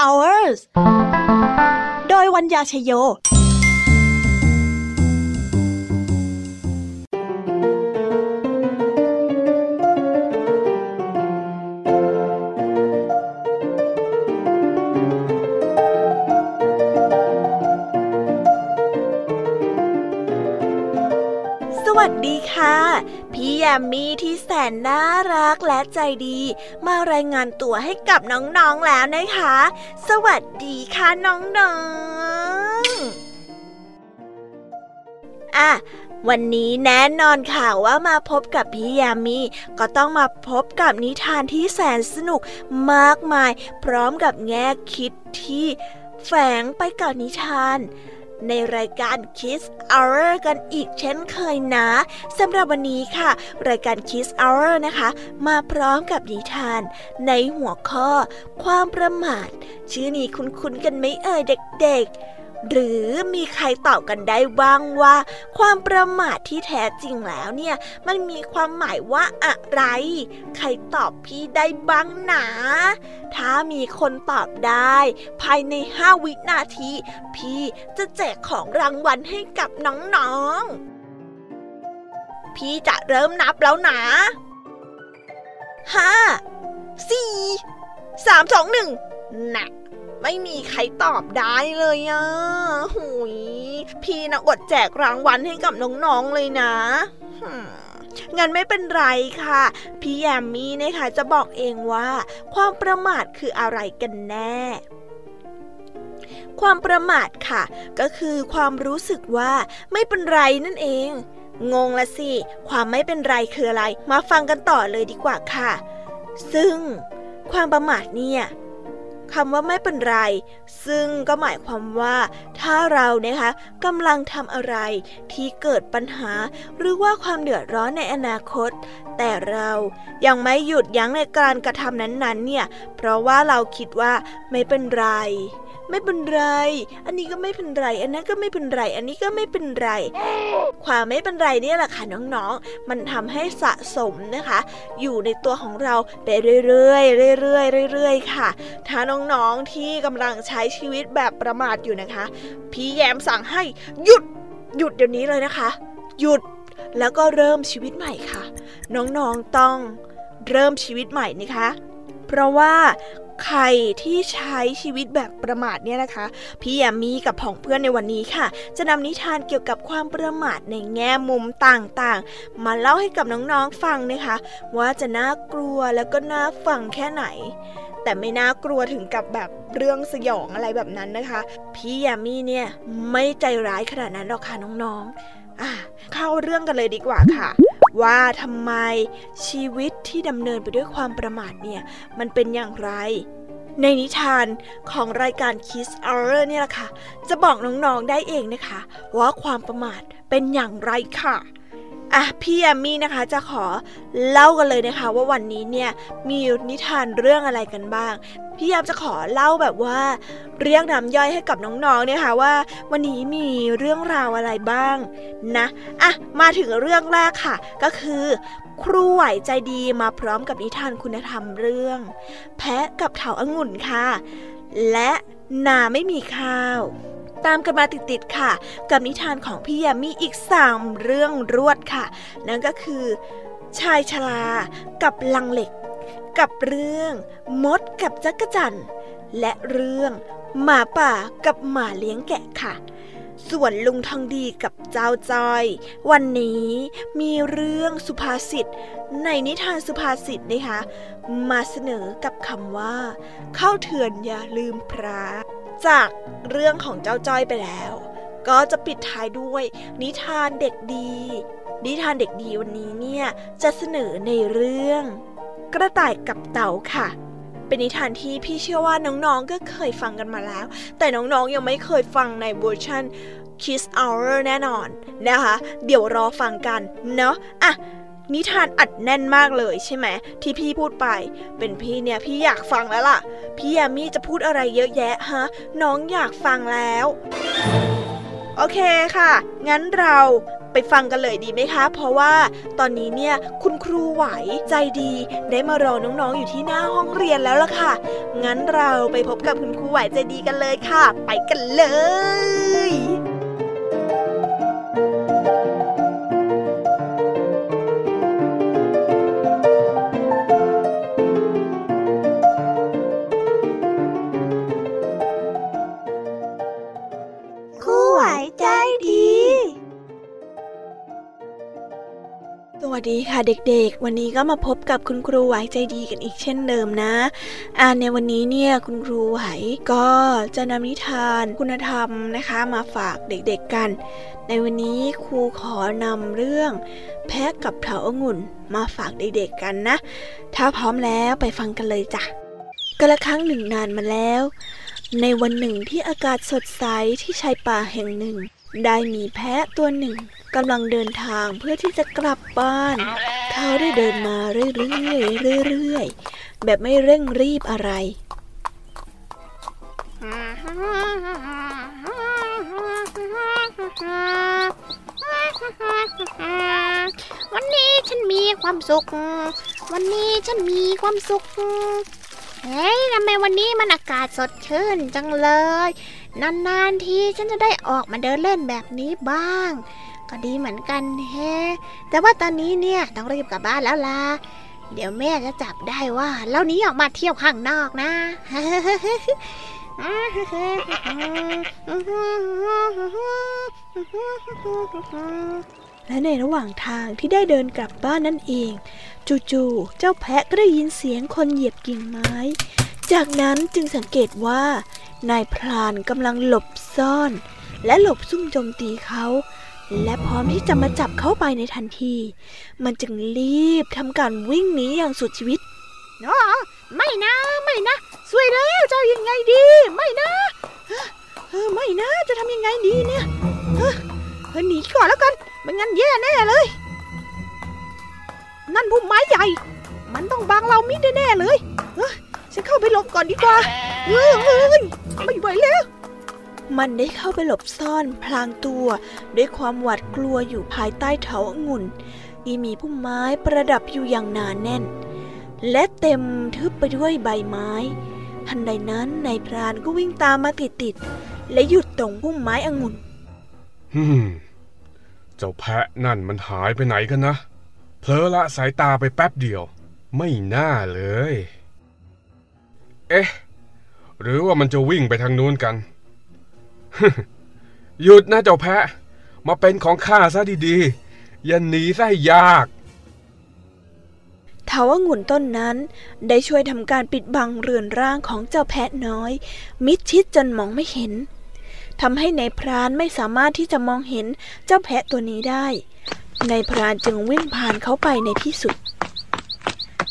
Hours โดยวัญญาชยโยวัสดีค่ะ ยมมี่ที่แสนน่ารักและใจดี มารายงานตัวให้กับน้องๆแล้วนะคะ สวัสดีค่ะน้องๆอะวันนี้แน่นอนค่ะว่ามาพบกับพี่ยามีก็ต้องมาพบกับนิทานที่แสนสนุกมากมาย พร้อมกับแง่คิดที่แฝงไปกับนิทาน ในรายการ Kiss Hour กันอีกเช่นเคยนะสำหรับวันนี้ค่ะ รายการ Kiss Hour นะคะ มาพร้อมกับนิทาน ในหัวข้อ ความประมาท ชื่อนี้คุ้นๆกันไหมเอ่ยเด็กๆ หรือมีใครตอบกันได้บ้างว่า ความประมาทที่แท้จริงแล้วเนี่ย มันมีความหมายว่าอะไร ใครตอบพี่ได้บ้างหนะถ้ามีคนตอบได้ ภายในห้าวินาที พี่จะแจกของรางวัลให้กับน้องๆ พี่จะเริ่มนับแล้วนะห้าสี่สามสองหนึ่งนัก ไม่มีใครตอบได้เลยอะหุยพี่นะอดแจกรางวัลให้กับน้องๆเลยนะงั้นไม่เป็นไรค่ะ พี่แยมมี่นะคะจะบอกเองว่า ความประมาทคืออะไรกันแน่ความประมาทค่ะ ก็คือความรู้สึกว่าไม่เป็นไรนั่นเอง งงละสิ ความไม่เป็นไรคืออะไร มาฟังกันต่อเลยดีกว่าค่ะ ซึ่งความประมาทเนี่ย คำว่าไม่เป็นไร ซึ่งก็หมายความว่า ถ้าเรานะคะกำลังทำอะไรที่เกิดปัญหา หรือว่าความเดือดร้อนในอนาคต แต่เรายังไม่หยุดยั้งในการกระทำนั้นๆเนี่ย เพราะว่าเราคิดว่าไม่เป็นไร ไม่เป็นไร อันนี้ก็ไม่เป็นไร อันนั้นก็ไม่เป็นไร อันนี้ก็ไม่เป็นไร ความไม่เป็นไรนี่แหละค่ะน้องๆ มันทำให้สะสมนะคะ อยู่ในตัวของเราไปเรื่อยๆเรื่อยๆเรื่อยๆค่ะ ถ้าน้องๆที่กำลังใช้ชีวิตแบบประมาทอยู่นะคะ พี่แยมสั่งให้หยุดหยุดเดี๋ยวนี้เลยนะคะ หยุดแล้วก็เริ่มชีวิตใหม่ค่ะ น้องๆต้องเริ่มชีวิตใหม่นะคะ เพราะว่าใครที่ใช้ชีวิตแบบประมาทเนี่ยนะคะ พี่ยามีกับผองเพื่อนในวันนี้ค่ะ จะนำนิทานเกี่ยวกับความประมาทในแง่มุมต่างๆ มาเล่าให้กับน้องๆฟังนะคะ ว่าจะน่ากลัวแล้วก็น่าฟังแค่ไหน แต่ไม่น่ากลัวถึงกับแบบเรื่องสยองอะไรแบบนั้นนะคะ พี่ยามีเนี่ยไม่ใจร้ายขนาดนั้นหรอกค่ะน้องๆอะเข้าเรื่องกันเลยดีกว่าค่ะ ว่าทำไมชีวิตที่ดำเนินไปด้วยความประมาทเนี่ย มันเป็นอย่างไร ในนิทานของรายการ Kiss Hour เนี่ยแหละค่ะ จะบอกน้องๆได้เองนะคะ ว่าความประมาทเป็นอย่างไรค่ะ อะพี่แอมมี่นะคะจะขอเล่ากันเลยนะคะว่าวันนี้เนี่ยมีนิทานเรื่องอะไรกันบ้าง พี่ยามจะขอเล่าแบบว่า เรียกน้ำย่อยให้กับน้องๆเนี่ยค่ะว่า วันนี้มีเรื่องราวอะไรบ้างนะอะมาถึงเรื่องแรกค่ะ ก็คือ ครูไหวใจดีมาพร้อมกับนิทานคุณธรรมเรื่อง แพะกับเถาองุ่นค่ะ และนาไม่มีข้าว ตามกันมาติดๆค่ะ กับนิทานของพี่ยามีอีกสามเรื่องรวดค่ะ นั่นก็คือ ชายชลากับลังเหล็ก กับเรื่อง มดกับจักจั่นและเรื่อง หมาป่ากับหมาเลี้ยงแกะค่ะส่วนลุงทองดีกับเจ้าจอย วันนี้มีเรื่องสุภาษิตในนิทานสุภาษิตนะคะ มาเสนอกับคำว่า เข้าเถื่อนอย่าลืมพระ จากเรื่องของเจ้าจ้อยไปแล้ว ก็จะปิดท้ายด้วย นิทานเด็กดี นิทานเด็กดีวันนี้เนี่ยจะเสนอในเรื่อง กระต่ายกับเต่าค่ะ เป็นนิทานที่พี่เชื่อว่าน้องๆก็เคยฟังกันมาแล้ว แต่น้องๆยังไม่เคยฟังในเวอร์ชัน Kiss Hour แน่นอนนะคะ เดี๋ยวรอฟังกันเนาะอะ นิทานอัดแน่นมากเลยใช่ไหมที่พี่พูดไป เป็นพี่เนี่ยพี่อยากฟังแล้วล่ะ พี่ยามีจะพูดอะไรเยอะแยะฮะ น้องอยากฟังแล้ว โอเคค่ะ งั้นเราไปฟังกันเลยดีไหมคะ เพราะว่าตอนนี้เนี่ยคุณครูไหวใจดีได้มารอน้องๆอยู่ที่หน้าห้องเรียนแล้วล่ะค่ะ งั้นเราไปพบกับคุณครูไหวใจดีกันเลยค่ะ ไปกันเลย ดีค่ะเด็กๆ วันนี้ก็มาพบกับคุณครูไหวใจดีกันอีกเช่นเดิมนะอ่าในวันนี้เนี่ยคุณครูไหวก็จะนำนิทานคุณธรรมนะคะมาฝากเด็กๆกัน ในวันนี้ครูขอนำเรื่อง แพะกับเถาองุ่นมาฝากเด็กๆกันนะ ถ้าพร้อมแล้วไปฟังกันเลยจ้ะกระครั้งหนึ่งนานมาแล้ว ในวันหนึ่งที่อากาศสดใสที่ชายป่าแห่งหนึ่ง ได้มีแพะตัวหนึ่ง กำลังเดินทางเพื่อที่จะกลับบ้าน เขาได้เดินมาเรื่อยๆเรื่อยๆแบบไม่เร่งรีบอะไร วันนี้ฉันมีความสุข วันนี้ฉันมีความสุข เฮ้ยทำไมวันนี้มันอากาศสดชื่นจังเลยนานๆทีฉันจะได้ออกมาเดินเล่นแบบนี้บ้าง ก็ดีเหมือนกันแฮแต่ว่าตอนนี้เนี่ยต้องรีบกลับบ้านแล้วล่ะ เดี๋ยวแม่จะจับได้ว่าเรานี้ออกมาเที่ยวข้างนอกนะและในระหว่างทางที่ได้เดินกลับบ้านนั่นเอง จู่ๆ เจ้าแพะก็ได้ยินเสียงคนเหยียบกิ่งไม้ จากนั้นจึงสังเกตว่านายพรานกำลังหลบซ่อน และหลบซุ่มโจมตีเขา และพร้อมที่จะมาจับเข้าไปในทันที มันจึงรีบทำการวิ่งหนีอย่างสุดชีวิตอ๋อไม่นะ ไม่นะสวยแล้วจะยังไงดี ไม่นะเออไม่นะจะทำยังไงดีเนี่ยเออหนีก่อนแล้วกันไม่งั้นแย่แน่เลย นั่นพุ่มไม้ใหญ่ มันต้องบังเรามิดแน่เลยเออฉันเข้าไปหลบก่อนดีกว่าเฮ้ยไม่ไหวแล้ว มันได้เข้าไปหลบซ่อนพลางตัว ด้วยความหวาดกลัวอยู่ภายใต้เถาองุ่นที่มีพุ่มไม้ประดับอยู่อย่างหนานแน่น และเต็มทึบไปด้วยใบไม้ ทันใดนั้นนายพรานก็วิ่งตามมาติดๆและหยุดตรงพุ่มไม้องุ่นฮึมเจ้าแพะนั่นมันหายไปไหนกันนะเพลอละสายตาไปแป๊บเดียว ไม่น่าเลย เอ๊ะ หรือว่ามันจะวิ่งไปทางนู้นกัน หยุดนะเจ้าแพะ มาเป็นของข้าซะดีๆ อย่าหนีซะยากทาวงุ่นต้นนั้นได้ช่วยทำการปิดบังเรือนร่างของเจ้าแพะน้อย มิดชิดจนมองไม่เห็นทำให้ในพรานไม่สามารถที่จะมองเห็นเจ้าแพะตัวนี้ได้ ในพรานจึงวิ่งผ่านเขาไปในที่สุด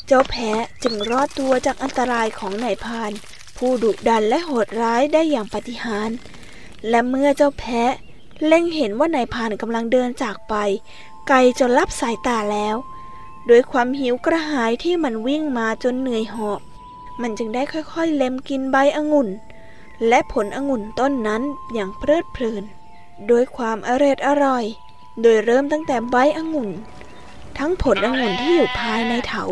เจ้าแพะจึงรอดตัวจากอันตรายของนายพราน ผู้ดุดันและโหดร้ายได้อย่างปฏิหาริย์ และเมื่อเจ้าแพะเล็งเห็นว่านายพานกำลังเดินจากไป ไกลจนลับสายตาแล้วด้วยความหิวกระหายที่มันวิ่งมาจนเหนื่อยหอบ มันจึงได้ค่อยๆ เล็มกินใบองุ่น และผลองุ่นต้นนั้นอย่างเพลิดเพลินโดยความอร่อยอร่อย โดยเริ่มตั้งแต่ใบองุ่น ทั้งผลองุ่นที่อยู่ภายในเถา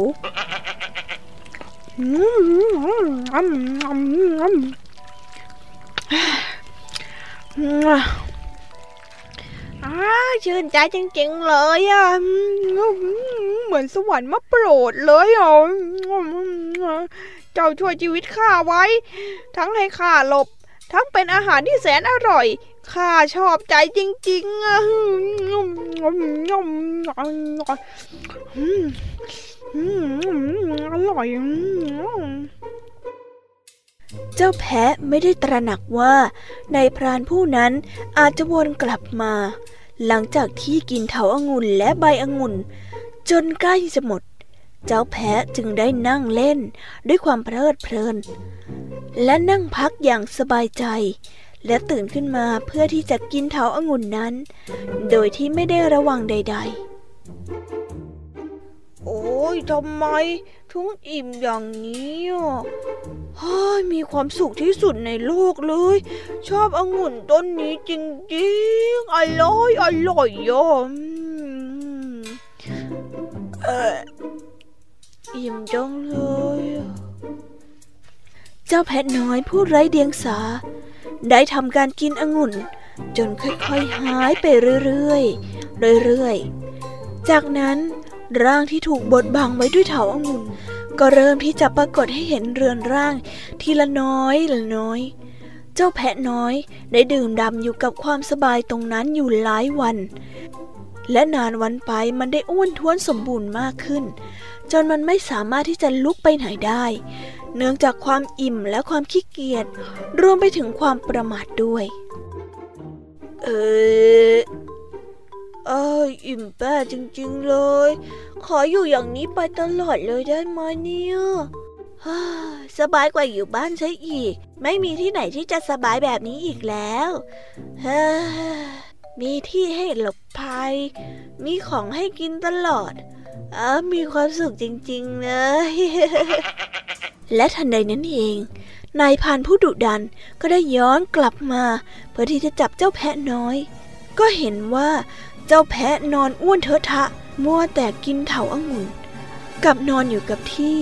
อาชื่นใจจริงๆเลยอะ เหมือนสวรรค์มาโปรดเลยอะ เจ้าช่วยชีวิตข้าไว้ ทั้งให้ข้าหลบ ทั้งเป็นอาหารที่แสนอร่อย ข้าชอบใจจริงๆอะอร่อย เจ้าแพะไม่ได้ตระหนักว่าในพรานผู้นั้นอาจจะวนกลับมา หลังจากที่กินเถาอางุ่นและใบองุ่น จนใกล้จะหมด เจ้าแพะจึงได้นั่งเล่นด้วยความเพลิดเพลิน และนั่งพักอย่างสบายใจ และตื่นขึ้นมาเพื่อที่จะกินเถาองุ่นนั้น โดยที่ไม่ได้ระวังใด ๆ โอ้ยทำไม ถึงอิ่มอย่างนี้เฮ้ยมีความสุขที่สุดในโลกเลย ชอบองุ่นต้นนี้จริงๆ อร่อยอร่อยยอมเอออิ่มจังเลย เจ้าแพะน้อยผู้ไร้เดียงสา ได้ทำการกินองุ่น จนค่อยๆหายไปเรื่อยๆ เรื่อยๆ จากนั้น ร่างที่ถูกบดบังไว้ด้วยเถาองุ่นก็เริ่มที่จะปรากฏให้เห็นเรือนร่างทีละน้อยละน้อย เจ้าแพะน้อยได้ดื่มดำอยู่กับความสบายตรงนั้นอยู่หลายวัน และนานวันไปมันได้อ้วนท้วนสมบูรณ์มากขึ้น จนมันไม่สามารถที่จะลุกไปไหนได้ เนื่องจากความอิ่มและความขี้เกียจรวมไปถึงความประมาทด้วย เออ เอออิ่มแป้จริงๆเลย ขออยู่อย่างนี้ไปตลอดเลยได้ไหมเนี่ยฮ่าสบายกว่าอยู่บ้านใช่อีก ไม่มีที่ไหนที่จะสบายแบบนี้อีกแล้วฮ้อมีที่ให้หลบภัย มีของให้กินตลอดเออมีความสุขจริงๆเลยและทันใดนั้นเอง นายพานผู้ดุดันก็ได้ย้อนกลับมา เพื่อที่จะจับเจ้าแพะน้อย ก็เห็นว่า เจ้าแพะนอนอ้วนเทอะทะ มัวแต่กินเถาองุ่นกับนอนอยู่กับที่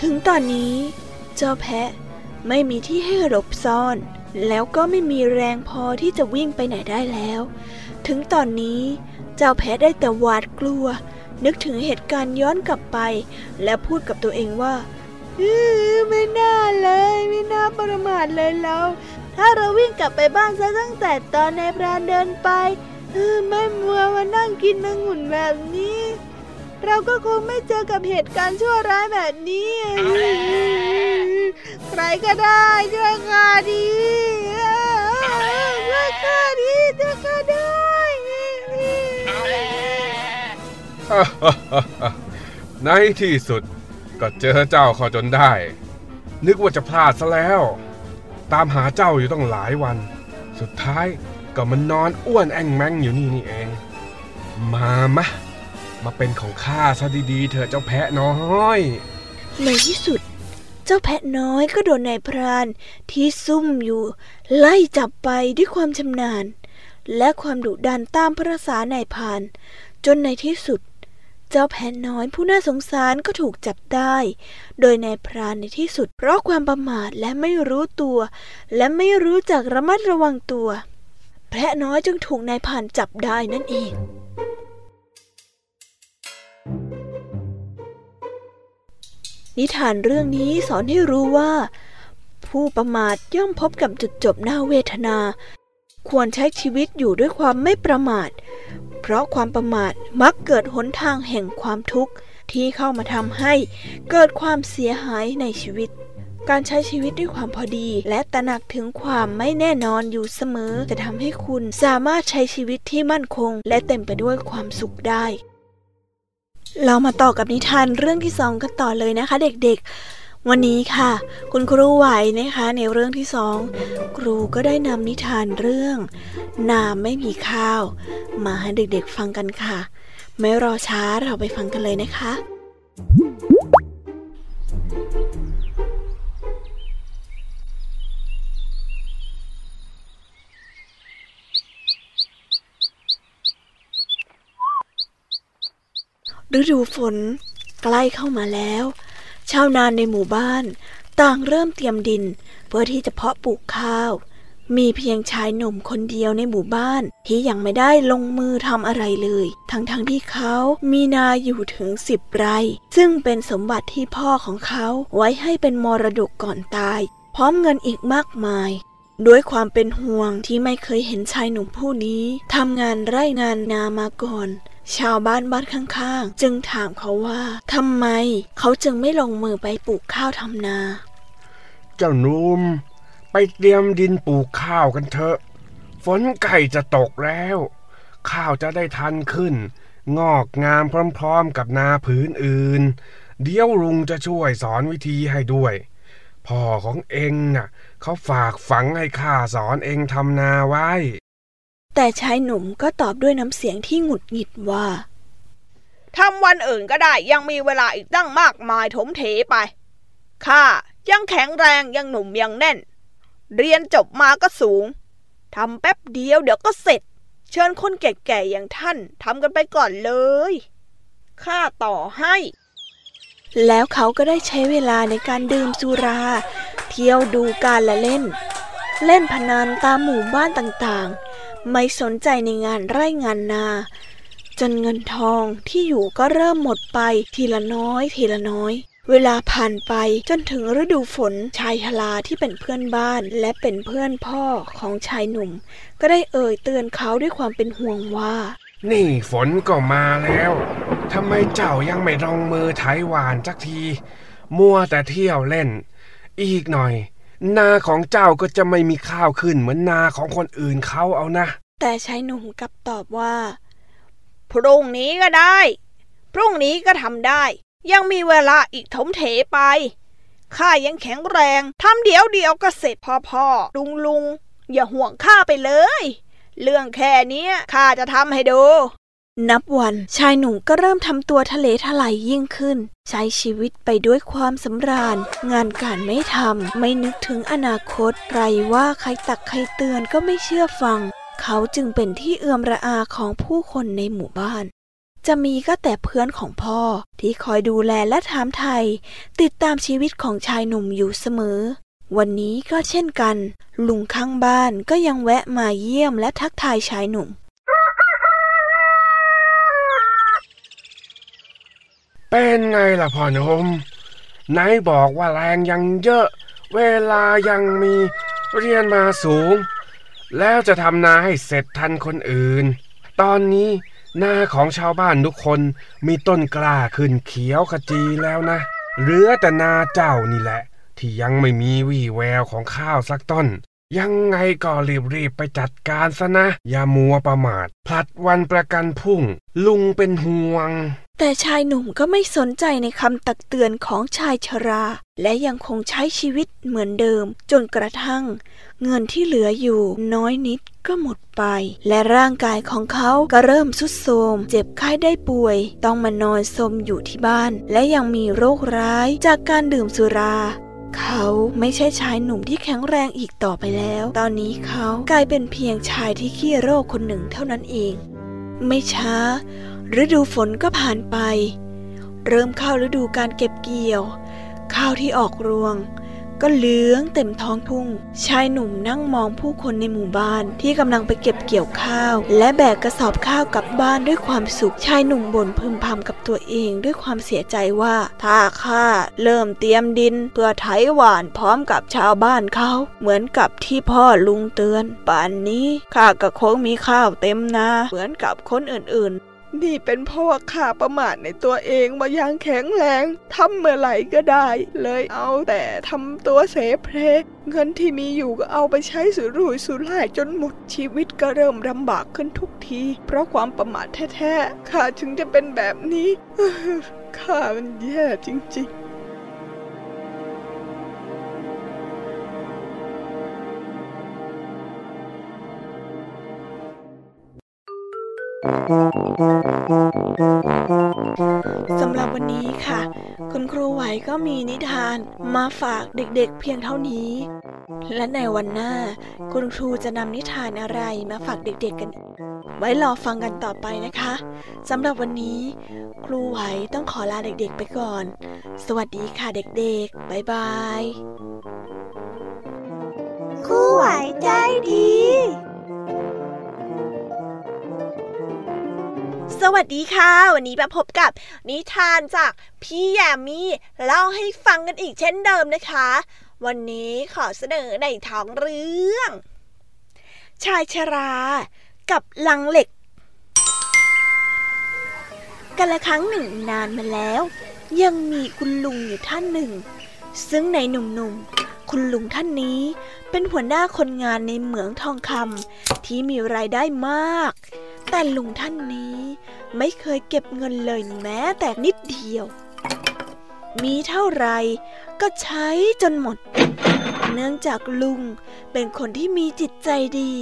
ถึงตอนนี้ เจ้าแพะไม่มีที่ให้หลบซ่อน แล้วก็ไม่มีแรงพอที่จะวิ่งไปไหนได้แล้ว ถึงตอนนี้ เจ้าแพะได้แต่หวาดกลัว นึกถึงเหตุการณ์ย้อนกลับไป และพูดกับตัวเองว่าอือไม่น่าเลย ไม่น่าประมาทเลยเรา ถ้าเราวิ่งกลับไปบ้านซะตั้งแต่ตอนนายพรานเดินไป เออไม่มัวมานั่งกินองุ่นแบบนี้ เราก็คงไม่เจอกับเหตุการณ์ชั่วร้ายแบบนี้ ใครก็ได้ช่วยข้าดีช่วยข้าดีช่วยข้าได้ในที่สุดก็เจอเจ้าเขาจนได้ นึกว่าจะพลาดซะแล้ว ตามหาเจ้าอยู่ต้องหลายวัน สุดท้าย ก็มันนอนอ้วนแองแมงอยู่นี่นี่เอง มามะ มาเป็นของข้าซะดีๆเถอะเจ้าแพะน้อย ในที่สุด เจ้าแพะน้อยก็โดนนายพรานที่ซุ่มอยู่ ไล่จับไปด้วยความชำนาญ และความดุดันตามภาษานายพราน จนในที่สุด เจ้าแพะน้อยผู้น่าสงสารก็ถูกจับได้ โดยนายพรานในที่สุด เพราะความประมาทและไม่รู้ตัว และไม่รู้จักระมัดระวังตัว แพะน้อยจึงถูกนายพรานจับได้นั่นเองนิทานเรื่องนี้สอนให้รู้ว่า ผู้ประมาทย่อมพบกับจุดจบน่าเวทนา ควรใช้ชีวิตอยู่ด้วยความไม่ประมาท เพราะความประมาทมักเกิดหนทางแห่งความทุกข์ที่เข้ามาทำให้เกิดความเสียหายในชีวิต การใช้ชีวิตด้วยความพอดี และตระหนักถึงความไม่แน่นอนอยู่เสมอ จะทำให้คุณสามารถใช้ชีวิตที่มั่นคง และเต็มไปด้วยความสุขได้ เรามาต่อกับนิทานเรื่องที่สองกันต่อเลยนะคะ เด็กๆวันนี้ค่ะ คุณครูไหวนะคะ ในเรื่องที่สองครูก็ได้นำนิทานเรื่อง น้ำไม่มีข้าว มาให้เด็กๆฟังกันค่ะ ไม่รอช้าเราไปฟังกันเลยนะคะ ฤดูฝนใกล้เข้ามาแล้ว ชาวนานในหมู่บ้าน ต่างเริ่มเตรียมดิน เพื่อที่จะเพาะปลูกข้าว มีเพียงชายหนุ่มคนเดียวในหมู่บ้าน ที่ยังไม่ได้ลงมือทำอะไรเลย ทั้งๆทที่เขามีนาอยู่ถึงสิบไร่ ซึ่งเป็นสมบัติที่พ่อของเขาไว้ให้เป็นมรดกก่อนตาย พร้อมเงินอีกมากมายด้วยความเป็นห่วงที่ไม่เคยเห็นชายหนุ่มผู้นี้ทำงานไร่งานนามาก่อน ชาวบ้านบ้านข้างๆ จึงถามเขาว่าทำไมเขาจึงไม่ลงมือไปปลูกข้าวทำนา เจ้าหนุ่มไปเตรียมดินปลูกข้าวกันเถอะ ฝนใกล้จะตกแล้ว ข้าวจะได้ทันขึ้น งอกงามพร้อมๆกับนาผืนอื่น เดี๋ยวลุงจะช่วยสอนวิธีให้ด้วยพ่อของเองน่ะเขาฝากฝังให้ข้าสอนเองทำนาไว้ แต่ชายหนุ่มก็ตอบด้วยน้ำเสียงที่หงุดหงิดว่าทำวันอื่นก็ได้ยังมีเวลาอีกตั้งมากมายถมเถไปข้ายังแข็งแรงยังหนุ่มยังแน่น เรียนจบมาก็สูงทำแป๊บเดียวเดี๋ยวก็เสร็จ เชิญคนแก่ๆอย่างท่านทำกันไปก่อนเลยข้าต่อให้ แล้วเขาก็ได้ใช้เวลาในการดื่มสุรา เที่ยวดูการละเล่น เล่นพนันตามหมู่บ้านต่างๆ ไม่สนใจในงานไร่งานนา จนเงินทองที่อยู่ก็เริ่มหมดไปทีละน้อยทีละน้อย เวลาผ่านไปจนถึงฤดูฝนชายชราที่เป็นเพื่อนบ้านและเป็นเพื่อนพ่อของชายหนุ่ม ก็ได้เอ่ยเตือนเขาด้วยความเป็นห่วงว่า นี่ฝนก็มาแล้วทำไมเจ้ายังไม่ลงมือไถหวานสักที มัวแต่เที่ยวเล่น อีกหน่อย นาของเจ้าก็จะไม่มีข้าวขึ้นเหมือนนาของคนอื่นเขาเอานะ แต่ชายหนุ่มกลับตอบว่า พรุ่งนี้ก็ได้ พรุ่งนี้ก็ทำได้ ยังมีเวลาอีกถมเถไป ข้ายังแข็งแรง ทำเดี๋ยวเดียวก็เสร็จพ่อพ่อลุงลุงอย่าห่วงข้าไปเลย เรื่องแค่นี้ข้าจะทำให้ดู นับวันชายหนุ่มก็เริ่มทำตัวทะเลทลายยิ่งขึ้น ใช้ชีวิตไปด้วยความสำราญ งานการไม่ทำไม่นึกถึงอนาคต ใครว่าใครตักใครเตือนก็ไม่เชื่อฟัง เขาจึงเป็นที่เอื้อมระอาของผู้คนในหมู่บ้าน จะมีก็แต่เพื่อนของพ่อที่คอยดูแลและถามไทย ติดตามชีวิตของชายหนุ่มอยู่เสมอ วันนี้ก็เช่นกัน ลุงข้างบ้านก็ยังแวะมาเยี่ยมและทักทายชายหนุ่ม เป็นไงล่ะพ่อหนมไหนบอกว่าแรงยังเยอะ เวลายังมีเรียนมาสูง แล้วจะทำนาให้เสร็จทันคนอื่น ตอนนี้นาของชาวบ้านทุกคนมีต้นกล้าขึ้นเขียวขจีแล้วนะ เหลือแต่นาเจ้านี่แหละ ที่ยังไม่มีวี่แววของข้าวสักต้น ยังไงก็รีบๆไปจัดการซะนะ อย่ามัวประมาท พลัดวันประกันพุ่ง ลุงเป็นห่วง แต่ชายหนุ่มก็ไม่สนใจในคำตักเตือนของชายชรา และยังคงใช้ชีวิตเหมือนเดิม จนกระทั่ง เงินที่เหลืออยู่น้อยนิดก็หมดไป และร่างกายของเขาก็เริ่มสุดโทรมเจ็บไข้ได้ป่วย ต้องมานอนสมอยู่ที่บ้าน และยังมีโรคร้ายจากการดื่มสุรา เขาไม่ใช่ชายหนุ่มที่แข็งแรงอีกต่อไปแล้ว ตอนนี้เขากลายเป็นเพียงชายที่ขี้โรคคนหนึ่งเท่านั้นเอง ไม่ช้า ฤดูฝนก็ผ่านไป เริ่มเข้าฤดูการเก็บเกี่ยว ข้าวที่ออกรวง ก็เหลืองเต็มท้องทุ่ง ชายหนุ่มนั่งมองผู้คนในหมู่บ้านที่กำลังไปเก็บเกี่ยวข้าว และแบกกระสอบข้าวกลับบ้านด้วยความสุขชายหนุ่มบ่นพึมพำกับตัวเองด้วยความเสียใจว่า ถ้าข้าเริ่มเตรียมดินเพื่อไถหวานพร้อมกับชาวบ้านเขา เหมือนกับที่พ่อลุงเตือน ป่านนี้ข้าก็คงมีข้าวเต็มนาเหมือนกับคนอื่นๆ นี่เป็นเพราะว่าข้าประมาทในตัวเองมาอย่างแข็งแรงทำเมื่อไหร่ก็ได้ เลยเอาแต่ทำตัวเสเพลเงินที่มีอยู่ก็เอาไปใช้สุรุ่ยสุร่ายจนหมดชีวิตก็เริ่มลำบากขึ้นทุกที เพราะความประมาทแท้ๆข้าถึงจะเป็นแบบนี้ข้ามันแย่จริงๆ สำหรับวันนี้ค่ะ คุณครูไหวก็มีนิทานมาฝากเด็กๆเพียงเท่านี้ และในวันหน้า คุณครูจะนำนิทานอะไรมาฝากเด็กๆกัน ไว้รอฟังกันต่อไปนะคะสำหรับวันนี้ ครูไหวต้องขอลาเด็กๆไปก่อน สวัสดีค่ะเด็กๆ บ๊ายบาย ครูไหวใจดี สวัสดีค่ะ วันนี้มาพบกับนิทานจากพี่แยมมี่เล่าให้ฟังกันอีกเช่นเดิมนะคะ วันนี้ขอเสนอในท้องเรื่อง ชายชรากับลังเหล็ก กันละครั้งหนึ่งนานมาแล้ว ยังมีคุณลุงอยู่ท่านหนึ่ง ซึ่งในหนุ่มๆ คุณลุงท่านนี้เป็นหัวหน้าคนงานในเหมืองทองคำที่มีรายได้มาก แต่ลุงท่านนี้ไม่เคยเก็บเงินเลยแม้แต่นิดเดียว มีเท่าไรก็ใช้จนหมด เนื่องจากลุงเป็นคนที่มีจิตใจดี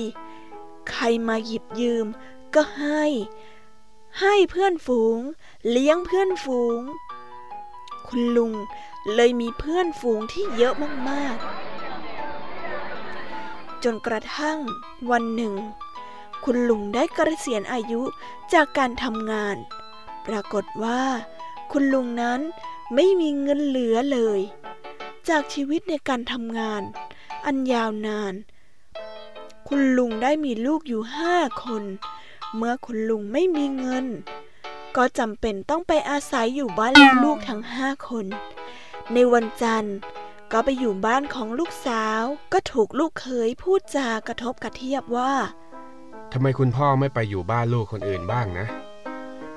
ใครมาหยิบยืมก็ให้ ให้เพื่อนฝูง เลี้ยงเพื่อนฝูง คุณลุง เลยมีเพื่อนฝูงที่เยอะมากๆ จนกระทั่งวันหนึ่ง คุณลุงได้กเกษียณอายุจากการทำงาน ปรากฏว่า คุณลุงนั้นไม่มีเงินเหลือเลย จากชีวิตในการทำงาน อันยาวนาน คุณลุงได้มีลูกอยู่ห้าคน เมื่อคุณลุงไม่มีเงิน ก็จำเป็นต้องไปอาศัยอยู่บ้านลูกๆทั้งห้าคน ในวันจันทร์ ก็ไปอยู่บ้านของลูกสาว ก็ถูกลูกเขยพูดจากระทบกระเทียบว่าทำไมคุณพ่อไม่ไปอยู่บ้านลูกคนอื่นบ้างนะ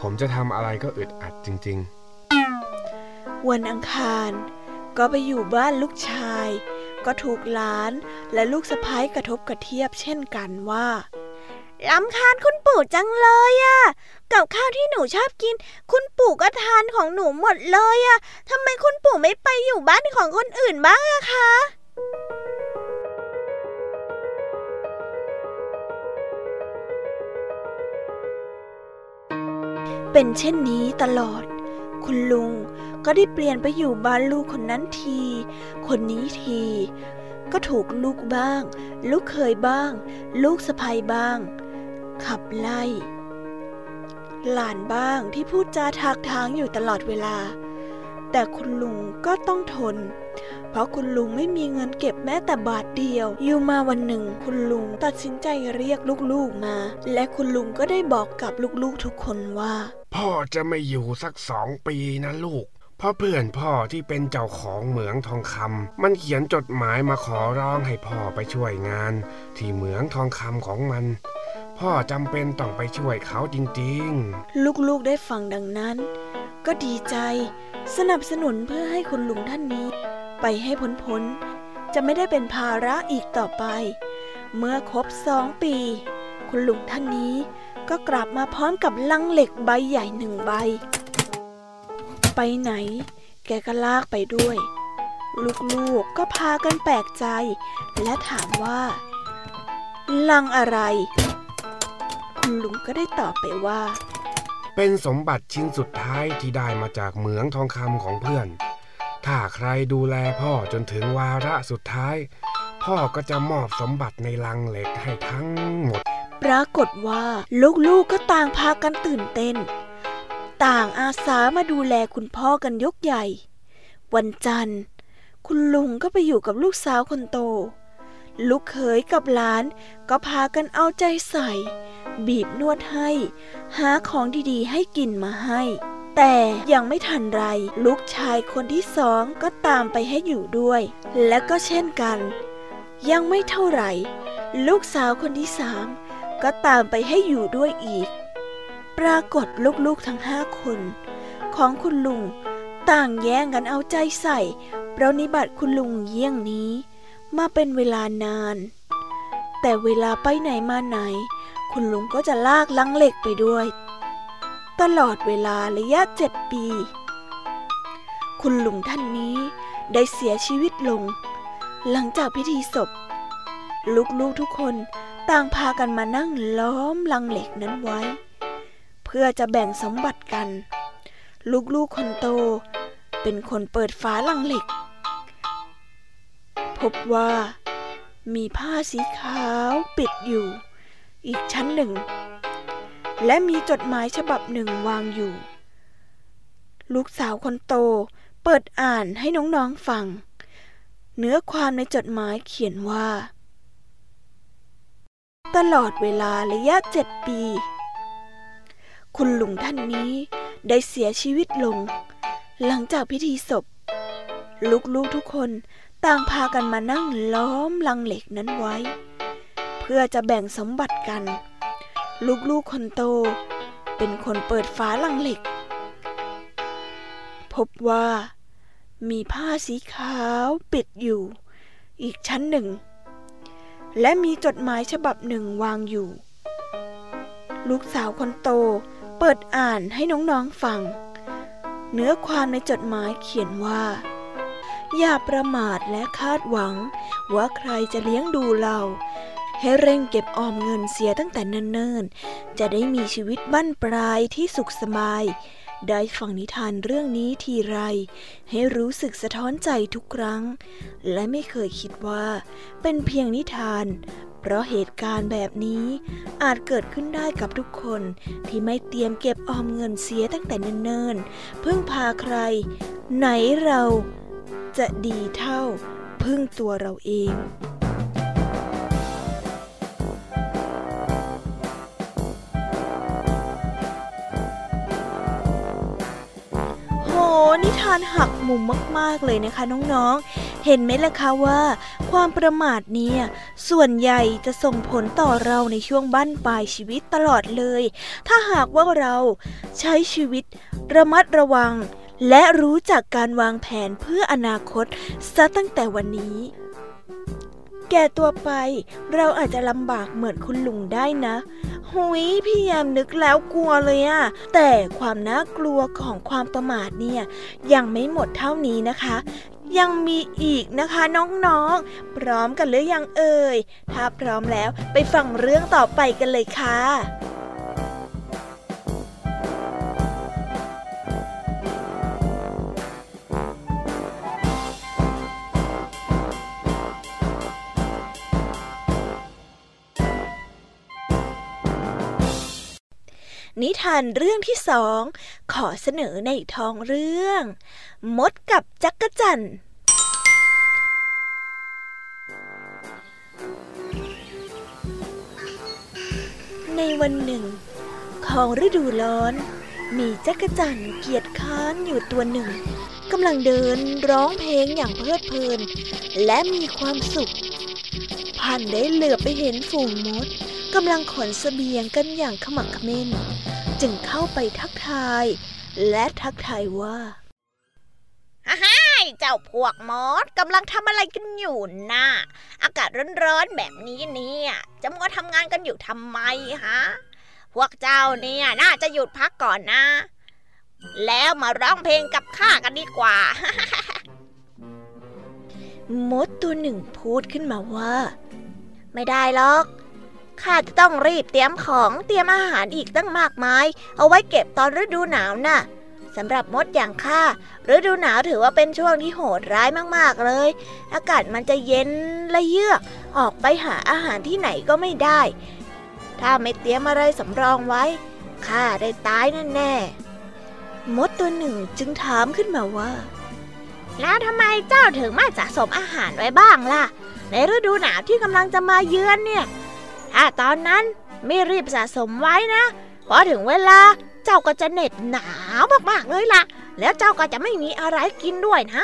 ผมจะทำอะไรก็อึดอัดจริงวันอังคาร ก็ไปอยู่บ้านลูกชาย ก็ถูกหลานและลูกสะพ้ายกระทบกระเทียบเช่นกันว่าลำคาญคุณปู่จังเลยอะ กับข้าวที่หนูชอบกิน คุณปู่ก็ทานของหนูหมดเลยอะทำไมคุณปู่ไม่ไปอยู่บ้านของคนอื่นบ้างอะคะเป็นเช่นนี้ตลอด คุณลุงก็ได้เปลี่ยนไปอยู่บ้านลูกคนนั้นที คนนี้ที ก็ถูกลูกบ้าง ลูกเคยบ้าง ลูกสะใภ้บ้าง ขับไล่ หลานบ้างที่พูดจาทากทางอยู่ตลอดเวลา แต่คุณลุงก็ต้องทน เพราะคุณลุงไม่มีเงินเก็บแม้แต่บาทเดียว อยู่มาวันหนึ่ง คุณลุงตัดสินใจเรียกลูกๆมา และคุณลุงก็ได้บอกกับลูกๆทุกคนว่า พ่อจะไม่อยู่สักสองปีนะลูกเพราะเพื่อนพ่อที่เป็นเจ้าของเหมืองทองคำมันเขียนจดหมายมาขอร้องให้พ่อไปช่วยงาน ที่เหมืองทองคำของมัน พ่อจำเป็นต้องไปช่วยเขาจริงๆ ลูกๆได้ฟังดังนั้น ก็ดีใจ สนับสนุนเพื่อให้คุณลุงท่านนี้ ไปให้พ้นๆจะไม่ได้เป็นภาระอีกต่อไป เมื่อครบสองปี คุณลุงท่านนี้ก็กลับมาพร้อมกับลังเหล็กใบใหญ่หนึ่งใบ ไปไหน แกก็ลากไปด้วย ลูกๆก็พากันแปลกใจ และถามว่า ลังอะไร คุณลุงก็ได้ตอบไปว่าๆเป็นสมบัติชิ้นสุดท้ายที่ได้มาจากเหมืองทองคำของเพื่อน ถ้าใครดูแลพ่อจนถึงวาระสุดท้าย พ่อก็จะมอบสมบัติในลังเหล็กให้ทั้งหมด ปรากฏว่า ลูกๆก็ต่างพากันตื่นเต้น ต่างอาสามาดูแลคุณพ่อกันยกใหญ่ วันจันทร์ คุณลุงก็ไปอยู่กับลูกสาวคนโตลูกเขยกับหลานก็พากันเอาใจใส่ บีบนวดให้ หาของดีๆ ให้กินมาให้ แต่ยังไม่ทันไร ลูกชายคนที่สองก็ตามไปให้อยู่ด้วย และก็เช่นกัน ยังไม่เท่าไหร่ ลูกสาวคนที่สามก็ตามไปให้อยู่ด้วยอีก ปรากฏลูกๆทั้งห้าคน ของคุณลุงต่างแย่งกันเอาใจใส่ปรนนิบัติคุณลุงเยี่ยงนี้ มาเป็นเวลานาน แต่เวลาไปไหนมาไหน คุณลุงก็จะลากลังเหล็กไปด้วย ตลอดเวลาระยะเจ็ดปี คุณลุงท่านนี้ได้เสียชีวิตลง หลังจากพิธีศพ ลูกๆทุกคนต่างพากันมานั่งล้อมลังเหล็กนั้นไว้ เพื่อจะแบ่งสมบัติกัน ลูกๆคนโต เป็นคนเปิดฝาลังเหล็ก พบว่ามีผ้าสีขาวปิดอยู่ อีกชั้นหนึ่ง และมีจดหมายฉบับหนึ่งวางอยู่ ลูกสาวคนโตเปิดอ่านให้น้องๆฟัง เนื้อความในจดหมายเขียนว่า ตลอดเวลาระยะเจ็ดปี คุณลุงท่านนี้ได้เสียชีวิตลง หลังจากพิธีศพ ลูกๆทุกคนต่างพากันมานั่งล้อมลังเหล็กนั้นไว้ เพื่อจะแบ่งสมบัติกัน ลูกๆคนโต เป็นคนเปิดฝาลังเหล็ก พบว่า มีผ้าสีขาวปิดอยู่ อีกชั้นหนึ่ง และมีจดหมายฉบับหนึ่งวางอยู่ ลูกสาวคนโตเปิดอ่านให้น้องๆฟัง เนื้อความในจดหมายเขียนว่าอย่าประมาทและคาดหวัง ว่าใครจะเลี้ยงดูเรา ให้เร่งเก็บออมเงินเสียตั้งแต่เนิ่นๆ จะได้มีชีวิตบั้นปลายที่สุขสบาย ได้ฟังนิทานเรื่องนี้ทีไร ให้รู้สึกสะท้อนใจทุกครั้ง และไม่เคยคิดว่า เป็นเพียงนิทาน เพราะเหตุการณ์แบบนี้อาจเกิดขึ้นได้กับทุกคนที่ไม่เตรียมเก็บออมเงินเสียตั้งแต่เนิ่นๆ พึ่งพาใคร ไหนเราจะดีเท่าพึ่งตัวเราเองานหักมุมมากๆเลยนะคะน้องๆ เห็นไหมล่ะคะว่า ความประมาทเนี่ยส่วนใหญ่จะส่งผลต่อเราในช่วงบั้นปลายชีวิตตลอดเลย ถ้าหากว่าเราใช้ชีวิตระมัดระวัง และรู้จักการวางแผนเพื่ออนาคตซะตั้งแต่วันนี้ แก่ตัวไป เราอาจจะลำบากเหมือนคุณลุงได้นะหุยพี่ยามนึกแล้วกลัวเลยอะแต่ความน่ากลัวของความประมาทเนี่ย ยังไม่หมดเท่านี้นะคะ ยังมีอีกนะคะน้องๆ พร้อมกันหรือยังเอ่ย ถ้าพร้อมแล้วไปฟังเรื่องต่อไปกันเลยค่ะ นิทานเรื่องที่สอง ขอเสนอในท้องเรื่อง มดกับจักรจันทร์ในวันหนึ่ง ของฤดูร้อน มีจักรจันทร์เกียจค้านอยู่ตัวหนึ่งกำลังเดินร้องเพลงอย่างเพลิดเพลิน และมีความสุขผ่านได้เหลือไปเห็นฝูงมด กำลังขนเสบียงกันอย่างขมักเขม้น จึงเข้าไปทักทาย และทักทายว่าฮ่าฮ่าเจ้าพวกมอสกำลังทำอะไรกันอยู่น่ะ อากาศร้อนๆแบบนี้เนี่ยจะมัวทำงานกันอยู่ทำไมฮะ พวกเจ้าเนี่ยน่าจะหยุดพักก่อนนะ แล้วมาร้องเพลงกับข้ากันดีกว่า มดตัวหนึ่งพูดขึ้นมาว่า ไม่ได้หรอก ข้าจะต้องรีบเตรียมของเตรียมอาหารอีกตั้งมากมาย เอาไว้เก็บตอนฤดูหนาวน่ะสำหรับมดอย่างข้าฤดูหนาวถือว่าเป็นช่วงที่โหดร้ายมากๆเลย อากาศมันจะเย็นและเยือก ออกไปหาอาหารที่ไหนก็ไม่ได้ ถ้าไม่เตรียมอะไรสำรองไว้ข้าได้ตายแน่ๆมดตัวหนึ่งจึงถามขึ้นมาว่า แล้วทำไมเจ้าถึงไม่สะสมอาหารไว้บ้างล่ะ ในฤดูหนาวที่กำลังจะมาเยือนเนี่ย ถ้าตอนนั้นไม่รีบสะสมไว้นะพอถึงเวลาเจ้าก็จะเหน็ดหนาวมากๆเลยล่ะ แล้วเจ้าก็จะไม่มีอะไรกินด้วยนะ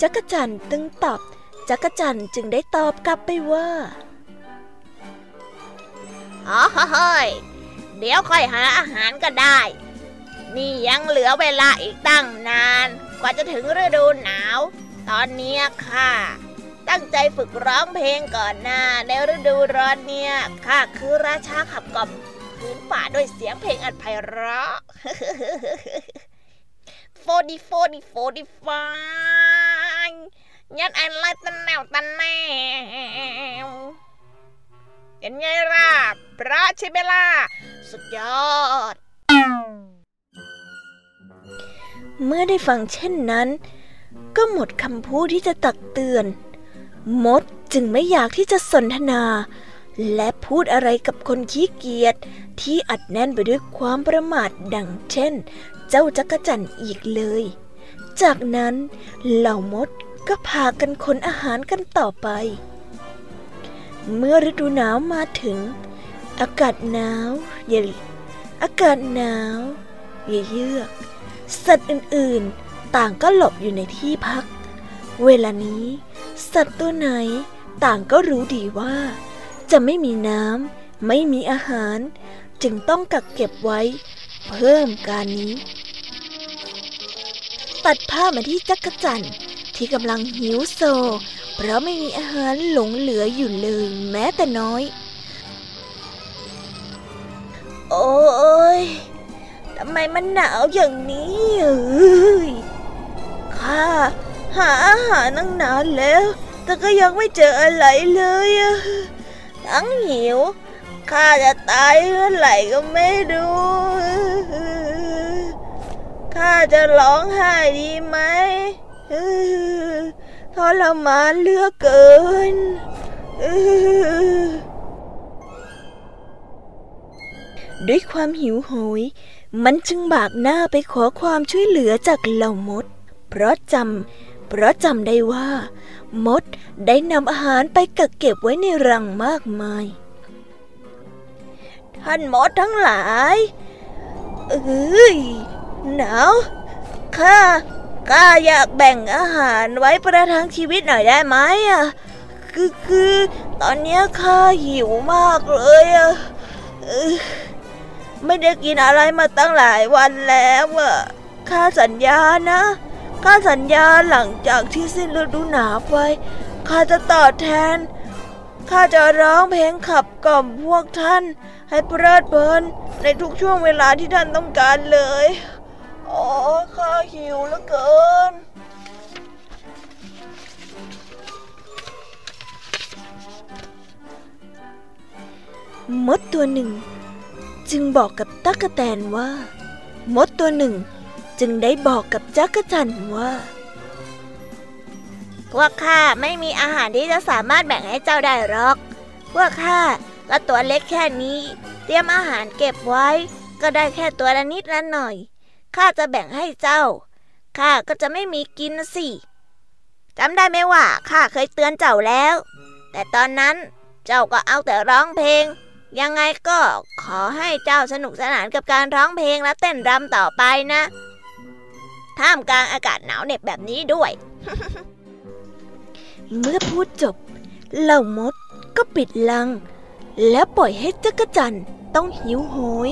จักรจันทร์ตึงตอบ จักรจันทร์จึงได้ตอบกลับไปว่าอ๋อเฮ้ยเดี๋ยวค่อยหาอาหารก็ได้ นี่ยังเหลือเวลาอีกตั้งนาน กว่าจะถึงฤดูหนาว ตอนนี้ค่ะ ตั้งใจฝึกร้องเพลงก่อนหนะในฤดูร้อนเนี่ยข้าคือราชาขับกล่อมพื้นป่าด้วยเสียงเพลงอันไพเราะโฟดีโฟดีโฟดีฟายยัดไอไลตันแนวตันแนวเป็นไงล่ะพระใช่ไหมล่ะสุดยอด เมื่อได้ฟังเช่นนั้น ก็หมดคำพูดที่จะตักเตือน มดจึงไม่อยากที่จะสนทนา และพูดอะไรกับคนขี้เกียจที่อัดแน่นไปด้วยความประมาทดังเช่น เจ้าจักรจันทร์อีกเลย จากนั้นเหล่ามดก็พากันขนอาหารกันต่อไป เมื่อฤดูหนาวมาถึง อากาศหนาวเย็นอากาศหนาวเยือก สัตว์อื่นๆ ต่างก็หลบอยู่ในที่พัก เวลานี้ สัตว์ตัวไหนต่างก็รู้ดีว่า จะไม่มีน้ำไม่มีอาหาร จึงต้องกักเก็บไว้ เพิ่มการนี้ ตัดผ้ามาที่จักรจันทร์ที่กำลังหิวโซ เพราะไม่มีอาหารหลงเหลืออยู่เลยแม้แต่น้อย โอ้ยทำไมมันหนาวอย่างนี้เอ้ยข้า หาอาหารตั้งนานแล้ว แต่ก็ยังไม่เจออะไรเลยอะทั้งหิวข้าจะตายเมื่อไหร่ก็ไม่รู้ข้าจะร้องไห้ดีไหมทรมานเลือเกินด้วยความหิวโหย มันจึงบากหน้าไปขอความช่วยเหลือจากเหล่ามด เพราะจำ เพราะจำได้ว่า มดได้นำอาหารไปกักเก็บไว้ในรังมากมาย ท่านมดทั้งหลาย เอ้ยหนาวข้าข้าอยากแบ่งอาหารไว้ประทังชีวิตหน่อยได้ไหมอะคือคือตอนนี้ข้าหิวมากเลยอะไม่ได้กินอะไรมาตั้งหลายวันแล้วอะข้าสัญญานะ ข้าสัญญาหลังจากที่สิ้นฤดูหนาวไป ข้าจะตอบแทน ข้าจะร้องเพลงขับกล่อมพวกท่าน ให้เพลิดเพลินในทุกช่วงเวลาที่ท่านต้องการเลย อ๋อ ข้าหิวเหลือเกินมดตัวหนึ่ง จึงบอกกับตั๊กแตนว่า มดตัวหนึ่ง จึงได้บอกกับจักรจันว่า พวกข้าไม่มีอาหารที่จะสามารถแบ่งให้เจ้าได้หรอก พวกข้าก็ตัวเล็กแค่นี้ เตรียมอาหารเก็บไว้ ก็ได้แค่ตัวละนิดละหน่อยข้าจะแบ่งให้เจ้าข้าก็จะไม่มีกินสิจำได้ไหมว่าข้าเคยเตือนเจ้าแล้ว แต่ตอนนั้นเจ้าก็เอาแต่ร้องเพลง ยังไงก็ขอให้เจ้าสนุกสนานกับการร้องเพลงและเต้นรำต่อไปนะ ท่ามกลางอากาศหนาวเหน็บแบบนี้ด้วย เมื่อพูดจบ เหล่ามดก็ปิดลัง แล้วปล่อยให้จักรจันต้องหิวโหย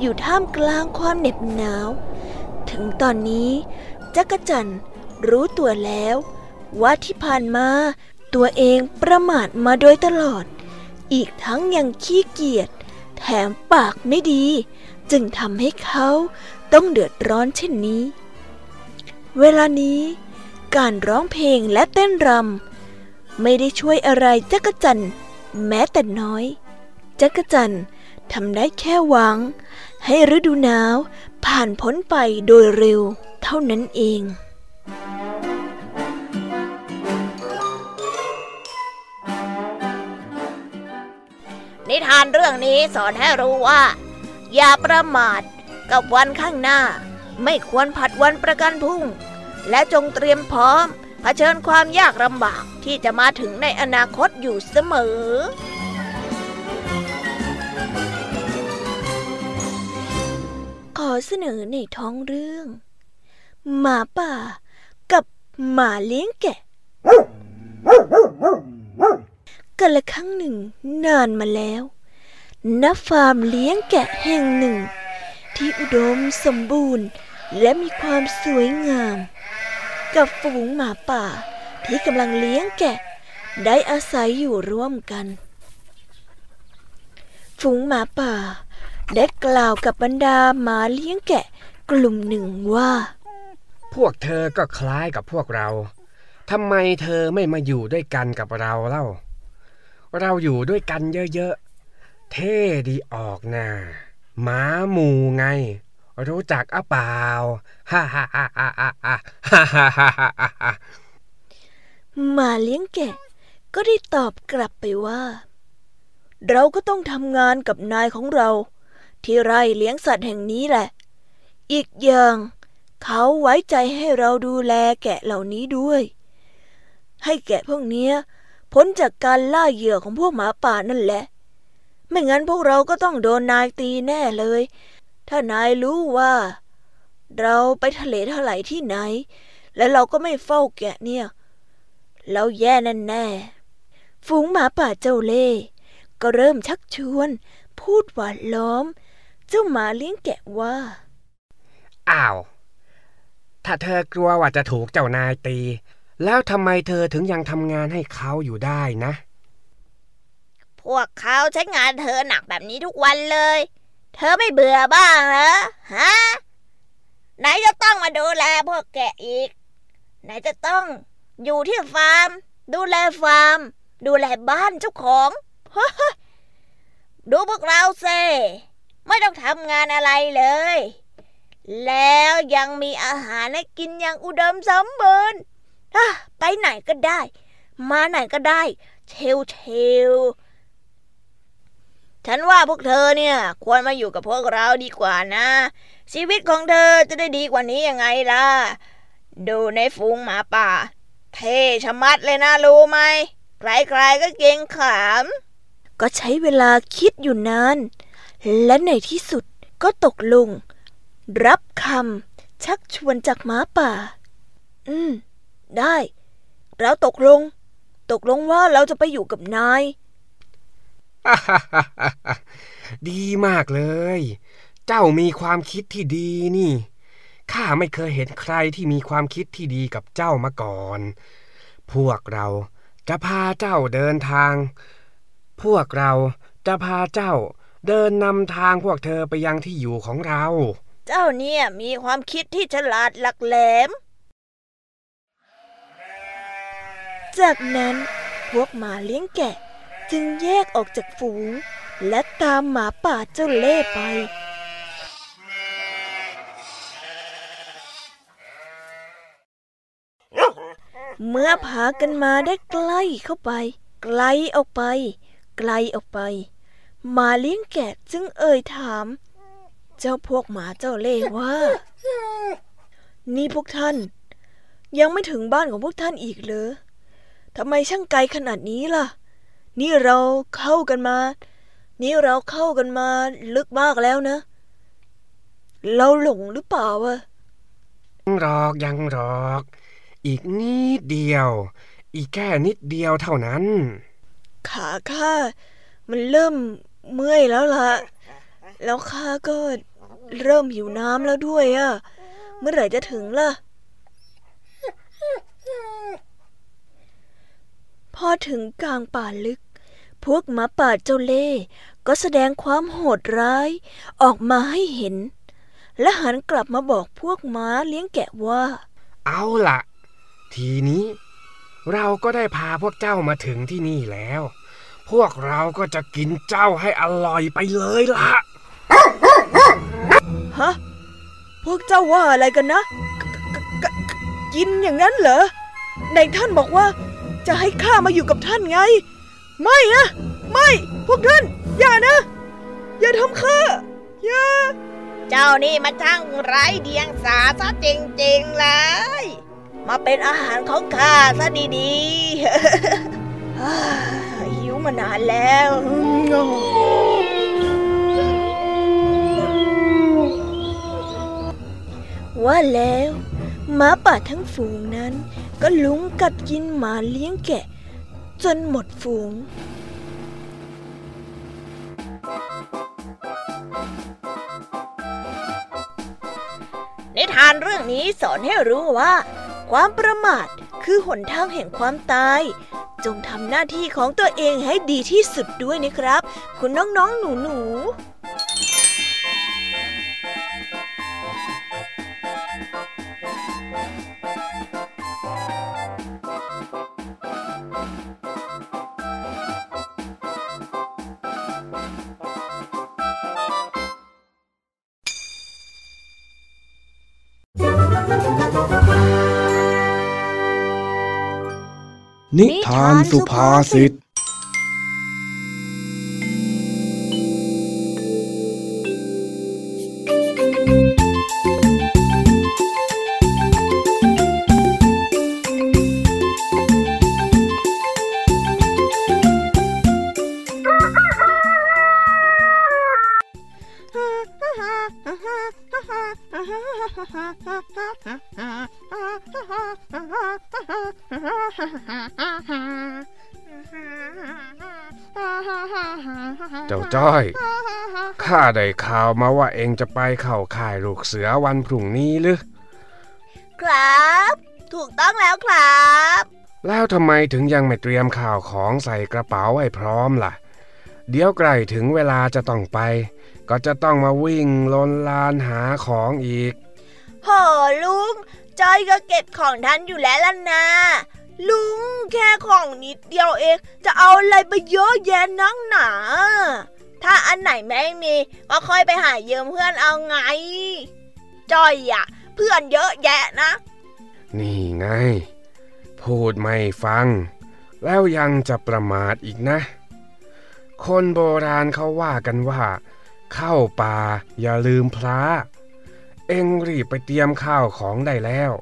อยู่ท่ามกลางความเหน็บหนาว ถึงตอนนี้จักรจันรู้ตัวแล้ว ว่าที่ผ่านมาตัวเองประมาทมาโดยตลอด อีกทั้งยังขี้เกียจแถมปากไม่ดี จึงทำให้เขาต้องเดือดร้อนเช่นนี้ เวลานี้ การร้องเพลงและเต้นรำไม่ได้ช่วยอะไรจักรจันแม้แต่น้อย จักรจันทำได้แค่หวัง ให้ฤดูหนาวผ่านพ้นไปโดยเร็วเท่านั้นเองนิทานเรื่องนี้สอนให้รู้ว่า อย่าประมาทกับวันข้างหน้า ไม่ควรผัดวันประกันพรุ่ง และจงเตรียมพร้อมเผชิญความยากลำบากที่จะมาถึงในอนาคตอยู่เสมอขอเสนอในท้องเรื่อง หมาป่า กับหมาเลี้ยงแกะกันละครั้งหนึ่งนานมาแล้วณฟาร์มเลี้ยงแกะแห่งหนึ่ง ที่อุดมสมบูรณ์ และมีความสวยงาม กับฝูงหมาป่าที่กำลังเลี้ยงแกะ ได้อาศัยอยู่ร่วมกัน ฝูงหมาป่า ได้กล่าวกับบรรดาหมาเลี้ยงแกะกลุ่มหนึ่งว่า พวกเธอก็คล้ายกับพวกเราทำไมเธอไม่มาอยู่ด้วยกันกับเราเล่า เราอยู่ด้วยกันเยอะๆ เท่ดีออกนะ หมาหมูไง รู้จักอะเปล่าฮ่ฮ่าฮ่าฮ่าฮ่าฮ่าฮ่าฮ่าฮ่าฮ่าหมาเลี้ยงแกะ ก็ได้ตอบกลับไปว่า เราก็ต้องทำงานกับนายของเรา ที่ไร่เลี้ยงสัตว์แห่งนี้แหละ อีกอย่าง เขาไว้ใจให้เราดูแลแกะเหล่านี้ด้วย ให้แกะพวกเนี้ยพ้นจากการล่าเหยื่อของพวกหมาป่านั่นแหละ ไม่งั้นพวกเราก็ต้องโดนนายตีแน่เลย ถ้านายรู้ว่า เราไปทะเลทลายที่ไหน และเราก็ไม่เฝ้าแกะเนี่ย เราแย่แน่แน่ฝูงหมาป่าเจ้าเล่ก็เริ่มชักชวน พูดหวานล้อม เจ้าหมาเลี้ยงแกะว่า อ้าว ถ้าเธอกลัวว่าจะถูกเจ้านายตี แล้วทำไมเธอถึงยังทำงานให้เขาอยู่ได้นะ พวกเขาใช้งานเธอหนักแบบนี้ทุกวันเลย เธอไม่เบื่อบ้างเหรอฮะไหนจะต้องมาดูแลพวกแกอีก ไหนจะต้องอยู่ที่ฟาร์ม ดูแลฟาร์ม ดูแลบ้านเจ้าของดูพวกเราเซไม่ต้องทำงานอะไรเลย แล้วยังมีอาหารให้กินอย่างอุดมสมบูรณ์ไปไหนก็ได้ มาไหนก็ได้ เชลเชล ฉันว่าพวกเธอเนี่ย ควรมาอยู่กับพวกเราดีกว่านะ ชีวิตของเธอจะได้ดีกว่านี้ยังไงล่ะ ดูในฝูงหมาป่า เท่ชะมัดเลยนะรู้ไหมใครๆก็เก่งขาม ก็ใช้เวลาคิดอยู่นานและในที่สุดก็ตกลง รับคำชักชวนจากหมาป่า อืม ได้ เราตกลง ตกลงว่าเราจะไปอยู่กับนาย ดีมากเลย เจ้ามีความคิดที่ดีนี่ ข้าไม่เคยเห็นใครที่มีความคิดที่ดีกับเจ้ามาก่อน พวกเราจะพาเจ้าเดินทาง พวกเราจะพาเจ้าเดินนำทางพวกเธอไปยังที่อยู่ของเรา เจ้าเนี่ยมีความคิดที่ฉลาดหลักแหลม จากนั้นพวกหมาเลี้ยงแกะ จึงแยกออกจากฝูง และตามหมาป่าเจ้าเล่ไป เมื่อพากันมาได้ใกล้เข้าไป ไกลออกไป ไกลออกไปหมาเลี้ยงแกะจึงเอ่ยถาม เจ้าพวกหมาเจ้าเล่ว่า นี่พวกท่าน ยังไม่ถึงบ้านของพวกท่านอีกเหรอทำไมช่างไกลขนาดนี้ล่ะ นี่เราเข้ากันมา นี่เราเข้ากันมาลึกมากแล้วนะ เราหลงหรือเปล่าวะยังรอกยังรอก อีกนิดเดียว อีกแค่นิดเดียวเท่านั้น ขาข้ามันเริ่มเมื่อยแล้วล่ะ แล้วข้าก็เริ่มหิวน้ำแล้วด้วยอะเมื่อไหร่จะถึงล่ะ พอถึงกลางป่าลึก พวกหมาป่าเจ้าเล่ห์ก็แสดงความโหดร้าย ออกมาให้เห็น และหันกลับมาบอกพวกม้าเลี้ยงแกะว่า เอาล่ะทีนี้ เราก็ได้พาพวกเจ้ามาถึงที่นี่แล้ว พวกเราก็จะกินเจ้าให้อร่อยไปเลยล่ะฮะพวกเจ้าว่าอะไรกันนะกกกกินอย่างนั้นเหรอในท่านบอกว่าจะให้ข้ามาอยู่กับท่านไง ไม่นะ ไม่ พวกท่าน อย่านะ อย่าทำข้า อย่า เจ้านี่มันช่างไร้เดียงสาซะจริงๆเลย มาเป็นอาหารของข้าซะดีๆ หิวมานานแล้วว่าแล้วหมาป่าทั้งฝูงนั้น ก็ลุงกัดกินหมาเลี้ยงแกะ จนหมดฝูง นิทานเรื่องนี้สอนให้รู้ว่า ความประมาทคือหนทางแห่งความตาย จงทำหน้าที่ของตัวเองให้ดีที่สุดด้วยนะครับ คุณน้องๆหนูๆ นิทานสุภาษิต ได้ข่าวมาว่าเองจะไปเข้าค่ายลูกเสือวันพรุ่งนี้หรือ ครับ ถูกต้องแล้วครับ แล้วทำไมถึงยังไม่เตรียมข่าวของใส่กระเป๋าให้พร้อมล่ะ เดี๋ยวใกล้ถึงเวลาจะต้องไป ก็จะต้องมาวิ่งลนลานหาของอีกโหลุงจอยก็เก็บของทันอยู่แล้วล่ะนะลุงแค่ของนิดเดียวเอง จะเอาอะไรไปเยอะแยะนักหนา ถ้าอันไหนไม่มี ก็ค่อยไปหายืมเพื่อนเอาไงจอยอะเพื่อนเยอะแยะนะ นี่ไง พูดไม่ฟัง แล้วยังจะประมาทอีกนะ คนโบราณเขาว่ากันว่า เข้าป่าอย่าลืมพระเอ็งรีบไปเตรียมข้าวของได้แล้ว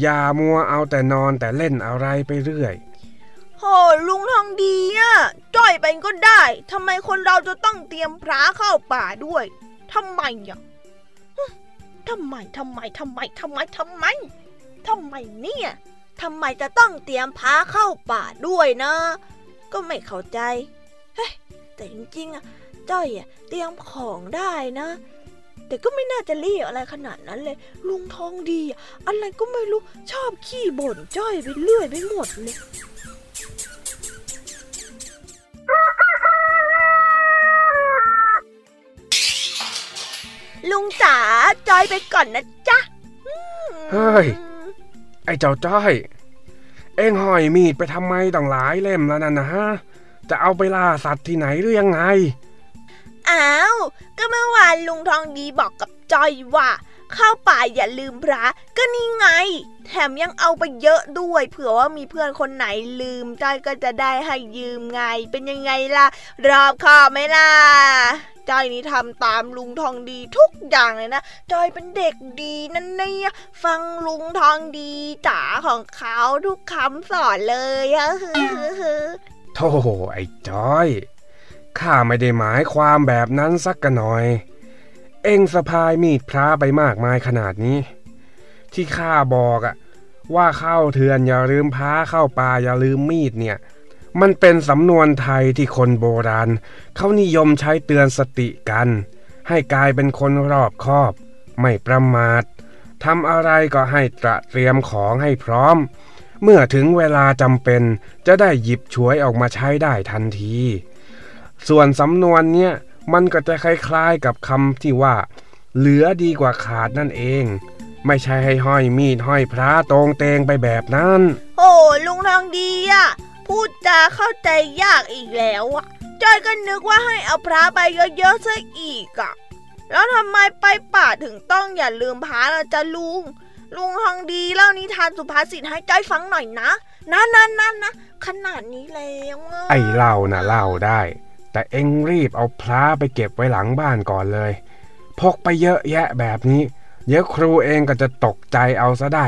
อย่ามัวเอาแต่นอนแต่เล่นอะไรไปเรื่อย โหลุงทองดีอะจ่อยไปก็ได้ทำไมคนเราจะต้องเตรียมพระเข้าป่าด้วยทำไมอะทำไมทำไมทำไมทำไมทำไมทำไมเนี่ยทำไมจะต้องเตรียมพระเข้าป่าด้วยนะ ก็ไม่เข้าใจ เฮ้ยแต่จริงๆอะจ้อยอะเตรียมของได้นะ แต่ก็ไม่น่าจะรีบอะไรขนาดนั้นเลย ลุงทองดี อะไรก็ไม่รู้ชอบขี้บ่นจ้อยไปเรื่อยไปหมดเลย ลุงจ๋าจอยไปก่อนนะจ๊ะอืมเฮ้ย ไอ้เจ้าจ้อย เอ็งห้อยมีดไปทำไมต้องหลายเล่มแล้วนั่นนะฮะ จะเอาไปล่าสัตว์ที่ไหนหรือยังไง อ้าว ก็เมื่อวานลุงทองดีบอกกับจอยว่า เข้าป่าอย่าลืมพระ ก็นี่ไง แถมยังเอาไปเยอะด้วย เผื่อว่ามีเพื่อนคนไหนลืมจอยก็จะได้ให้ยืมไง เป็นยังไงล่ะ รอบคอบไหมล่ะจอยนี่ทำตามลุงทองดีทุกอย่างเลยนะจอยเป็นเด็กดีนั่นเนี่ยฟังลุงทองดีจ๋าของเขาทุกคำสอนเลยอะโธ่ไอ้จ้อยข้าไม่ได้หมายความแบบนั้นสักกันหน่อย เอ็งสะพายมีดพระไปมากมายขนาดนี้ ที่ข้าบอกอะว่าเข้าเถือนอย่าลืมพระเข้าป่าอย่าลืมมีดเนี่ย มันเป็นสำนวนไทยที่คนโบราณ เขานิยมใช้เตือนสติกัน ให้กลายเป็นคนรอบคอบ ไม่ประมาททำอะไรก็ให้ตระเตรียมของให้พร้อม เมื่อถึงเวลาจำเป็นจะได้หยิบฉวยออกมาใช้ได้ทันที ส่วนสำนวนเนี่ยมันก็จะคล้ายๆกับคำที่ว่า เหลือดีกว่าขาดนั่นเอง ไม่ใช่ให้ห้อยมีดห้อยพระตรงเตงไปแบบนั้น โอ้ลุงทองดีอะ พูดจาเข้าใจยากอีกแล้วอะจอยก็นึกว่าให้เอาพระไปเยอะๆซะอีกอะ แล้วทำไมไปป่าถึงต้องอย่าลืมพระล่ะจ๊ะลุง ลุงทองดีเล่านิทานสุภาษิตให้จอยฟังหน่อยนะนะนะนะนะขนาดนี้แล้วไอ้เล่านะเล่าได้ แต่เอ็งรีบเอาพระไปเก็บไว้หลังบ้านก่อนเลย พกไปเยอะแยะแบบนี้ เดี๋ยวครูเองก็จะตกใจเอาซะได้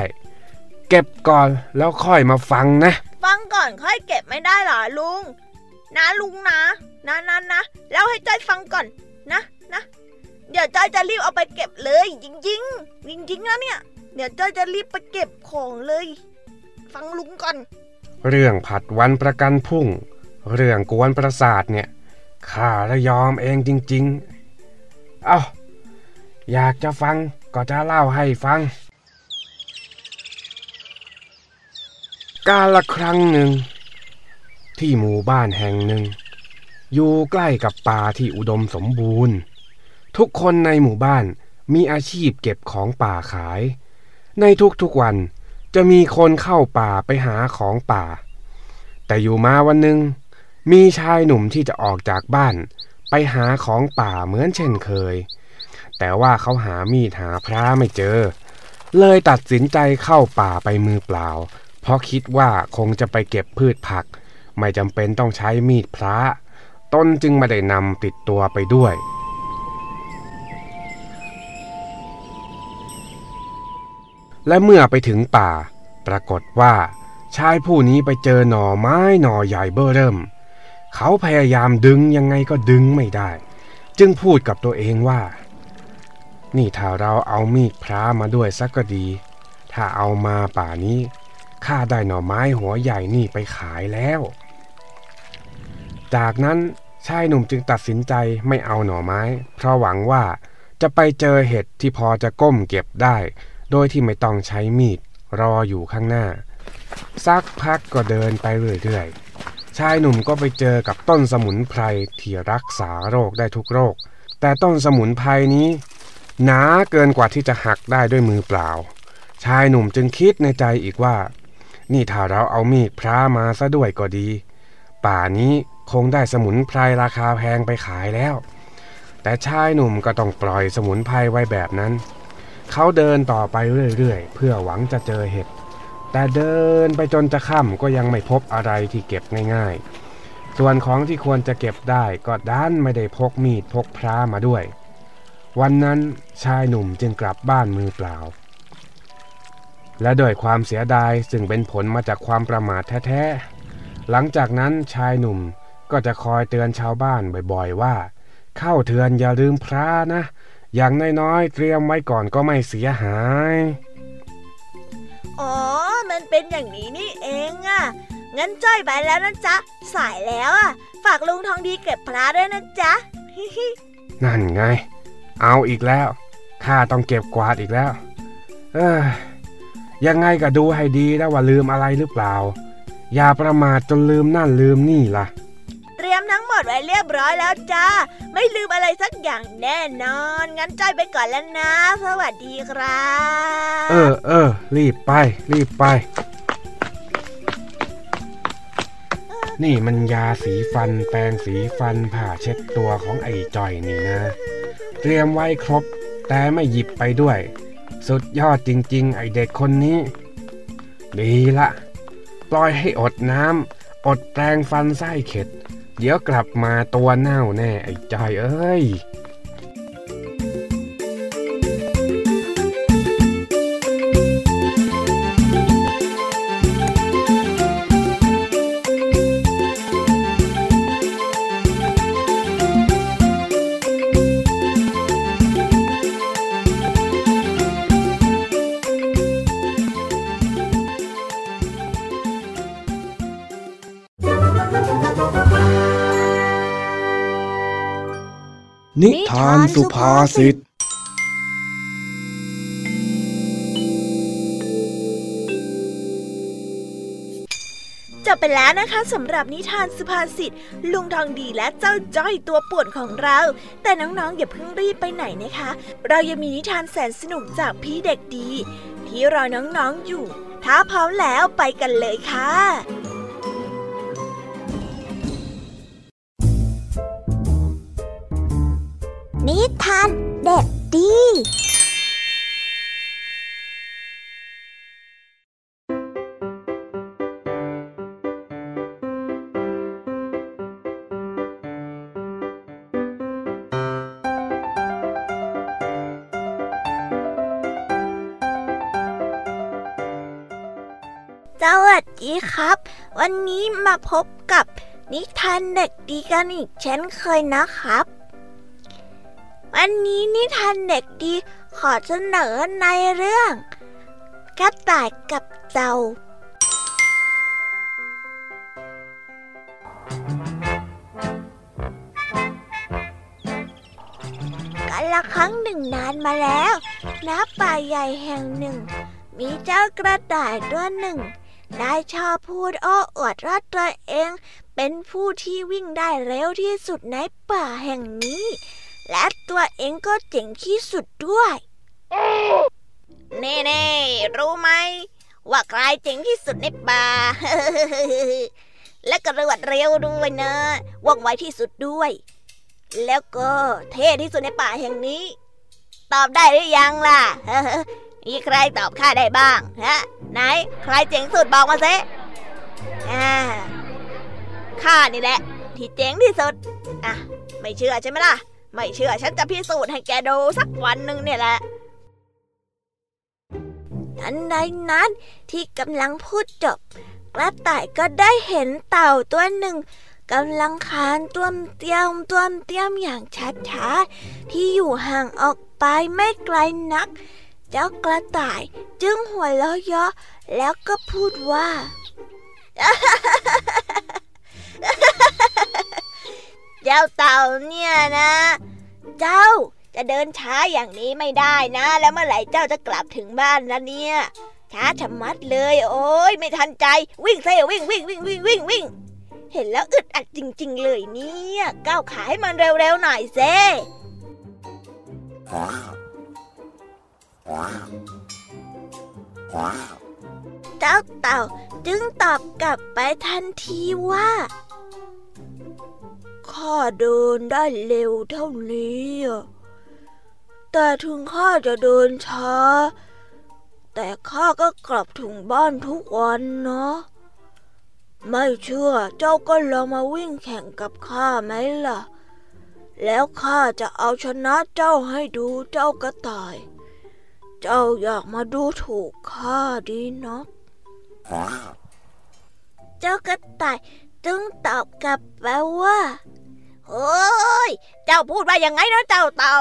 เก็บก่อนแล้วค่อยมาฟังนะ ฟังก่อนค่อยเก็บไม่ได้หรอลุง นะลุงนะ นะนะนะแล้วให้จอยฟังก่อน นะนะเดี๋ยวจอยจะรีบเอาไปเก็บเลย จริงๆจริงๆนะเนี่ย เดี๋ยวจอยจะรีบไปเก็บของเลย ฟังลุงก่อน เรื่องผัดวันประกันพุ่ง เรื่องกวนประสาทเนี่ยข้าละยอมเองจริง ๆ เอาอยากจะฟังก็จะเล่าให้ฟัง กาละครั้งหนึ่ง ที่หมู่บ้านแห่งหนึ่ง อยู่ใกล้กับป่าที่อุดมสมบูรณ์ ทุกคนในหมู่บ้านมีอาชีพเก็บของป่าขาย ในทุกๆวันจะมีคนเข้าป่าไปหาของป่า แต่อยู่มาวันหนึ่งมีชายหนุ่มที่จะออกจากบ้าน ไปหาของป่าเหมือนเช่นเคย แต่ว่าเขาหามีดหาพระไม่เจอ เลยตัดสินใจเข้าป่าไปมือเปล่า เพราะคิดว่าคงจะไปเก็บพืชผัก ไม่จำเป็นต้องใช้มีดพระต้นจึงไม่ได้นำติดตัวไปด้วย และเมื่อไปถึงป่า ปรากฏว่าชายผู้นี้ไปเจอหน่อไม้หน่อใหญ่เบ้อเริ่ม เขาพยายามดึงยังไงก็ดึงไม่ได้ จึงพูดกับตัวเองว่า นี่ถ้าเราเอามีดพระมาด้วยสักก็ดี ถ้าเอามาป่านี้ ข้าได้หน่อไม้หัวใหญ่นี่ไปขายแล้ว จากนั้นชายหนุ่มจึงตัดสินใจไม่เอาหน่อไม้ เพราะหวังว่าจะไปเจอเห็ดที่พอจะก้มเก็บได้ โดยที่ไม่ต้องใช้มีดรออยู่ข้างหน้า สักพักก็เดินไปเรื่อยๆ ชายหนุ่มก็ไปเจอกับต้นสมุนไพรที่รักษาโรคได้ทุกโรค แต่ต้นสมุนไพรนี้ หนาเกินกว่าที่จะหักได้ด้วยมือเปล่า ชายหนุ่มจึงคิดในใจอีกว่า นี่ถ้าเราเอามีดพระมาซะด้วยก็ดี ป่านี้คงได้สมุนไพรราคาแพงไปขายแล้ว แต่ชายหนุ่มก็ต้องปล่อยสมุนไพรไว้แบบนั้น เขาเดินต่อไปเรื่อยๆ เพื่อหวังจะเจอเห็ด แต่เดินไปจนจะค่ำก็ยังไม่พบอะไรที่เก็บง่ายๆ ส่วนของที่ควรจะเก็บได้ก็ด้านไม่ได้พกมีดพกพระมาด้วย วันนั้นชายหนุ่มจึงกลับบ้านมือเปล่า และด้วยความเสียดายซึ่งเป็นผลมาจากความประมาทแท้ๆ หลังจากนั้นชายหนุ่มก็จะคอยเตือนชาวบ้านบ่อยๆว่า เข้าเทือนอย่าลืมพระนะ อย่างน้อยๆเตรียมไว้ก่อนก็ไม่เสียหาย อ๋อ มันเป็นอย่างนี้นี่เองอะ่ะ งั้นจ้อยไปแล้วนะจ๊ะ สายแล้วอะ่ะ ฝากลุงทองดีเก็บพระด้วยนะจ๊ะ นั่นไง เอาอีกแล้ว ข้าต้องเก็บกวาดอีกแล้ว เอ้ย ยังไงก็ดูให้ดีนะว่าลืมอะไรหรือเปล่า อย่าประมาทจนลืมนั่นลืมนี่ล่ะ เตรียมทั้งหมดไว้เรียบร้อยแล้วจ้า ไม่ลืมอะไรสักอย่างแน่นอน งั้นจ้อยไปก่อนแล้วนะ สวัสดีครับ เออเออรีบไป รีบไป นี่มันยาสีฟัน แปรงสีฟันผ่าเช็ดตัวของไอ้จ่อยนี่นะ เตรียมไว้ครบ แต่ไม่หยิบไปด้วย สุดยอดจริง ๆ ไอเด็กคนนี้ ดีละปล่อยให้อดน้ำอดแปรงฟันไส้เข็ด เดี๋ยวกลับมาตัวเน่าแน่ไอ้จอยเอ้ย นิทานสุภาษิต จบไปแล้วนะคะสำหรับนิทานสุภาษิตลุงทองดีและเจ้าจ้อยตัวป่วนของเรา แต่น้องๆอย่าเพิ่งรีบไปไหนนะคะ เรายังมีนิทานแสนสนุกจากพี่เด็กดี ที่รอน้องๆอยู่ ถ้าพร้อมแล้วไปกันเลยค่ะ นิทานเด็กดี สวัสดีครับ วันนี้มาพบกับนิทานเด็กดีกันอีกเช่นเคยนะครับ วันนี้นิทานเด็กดีขอเสนอในเรื่อง กระต่ายกับเจ้ากันละครั้งหนึ่งนานมาแล้วณป่าใหญ่แห่งหนึ่ง มีเจ้ากระต่ายตัวหนึ่ง ได้ชอบพูดโอ้อวดว่าตัวเอง เป็นผู้ที่วิ่งได้เร็วที่สุดในป่าแห่งนี้ และตัวเองก็เจ๋งที่สุดด้วย เน่เน่ๆรู้ไหม ว่าใครเจ๋งที่สุดในป่า และกระรวดเร็วด้วยนะว่องไวที่สุดด้วย แล้วก็เท่ที่สุดในป่าแห่งนี้ ตอบได้หรือยังล่ะมีใครตอบข้าได้บ้างฮะไหน ใครเจ๋งสุดบอกมาสิข้านี่แหละ ที่เจ๋งที่สุด อะ ไม่เชื่อใช่ไหมล่ะ ไม่เชื่อฉันจะพิสูจน์ให้แกดูสักวันหนึ่งเนี่ยแหละทันใดนั้นที่กำลังพูดจบ กระต่ายก็ได้เห็นเต่าตัวหนึ่งกำลังคานต้วมเตี้ยมต้วมเตี้ยมอย่างช้าๆที่อยู่ห่างออกไปไม่ไกลนัก เจ้ากระต่ายจึงหัวเราะเยาะแล้วก็พูดว่า เจ้าเต่าเนี่ยนะ เจ้าจะเดินช้าอย่างนี้ไม่ได้นะ แล้วเมื่อไหร่เจ้าจะกลับถึงบ้านนะเนี่ยช้าชะมัดเลย โอ้ยไม่ทันใจ วิ่งเซ่วิ่งวิ่งวิ่งวิ่งวิ่งวิ่งเห็นแล้วอึดอัดจริง ๆ เลยเนี่ยก้าวขาให้มันเร็วๆหน่อยเซ่เจ้าเต่าจึงตอบกลับไปทันทีว่า ข้าเดินได้เร็วเท่านี้ แต่ถึงข้าจะเดินช้า แต่ข้าก็กลับถึงบ้านทุกวันเนาะ ไม่เชื่อเจ้าก็ลองมาวิ่งแข่งกับข้าไหมล่ะ แล้วข้าจะเอาชนะเจ้าให้ดูเจ้ากระต่าย เจ้าอยากมาดูถูกข้าดีนักเจ้ากระต่ายจึงตอบกลับไปว่า เฮ้ย เจ้าพูดว่ายังไงนะเจ้าเต่า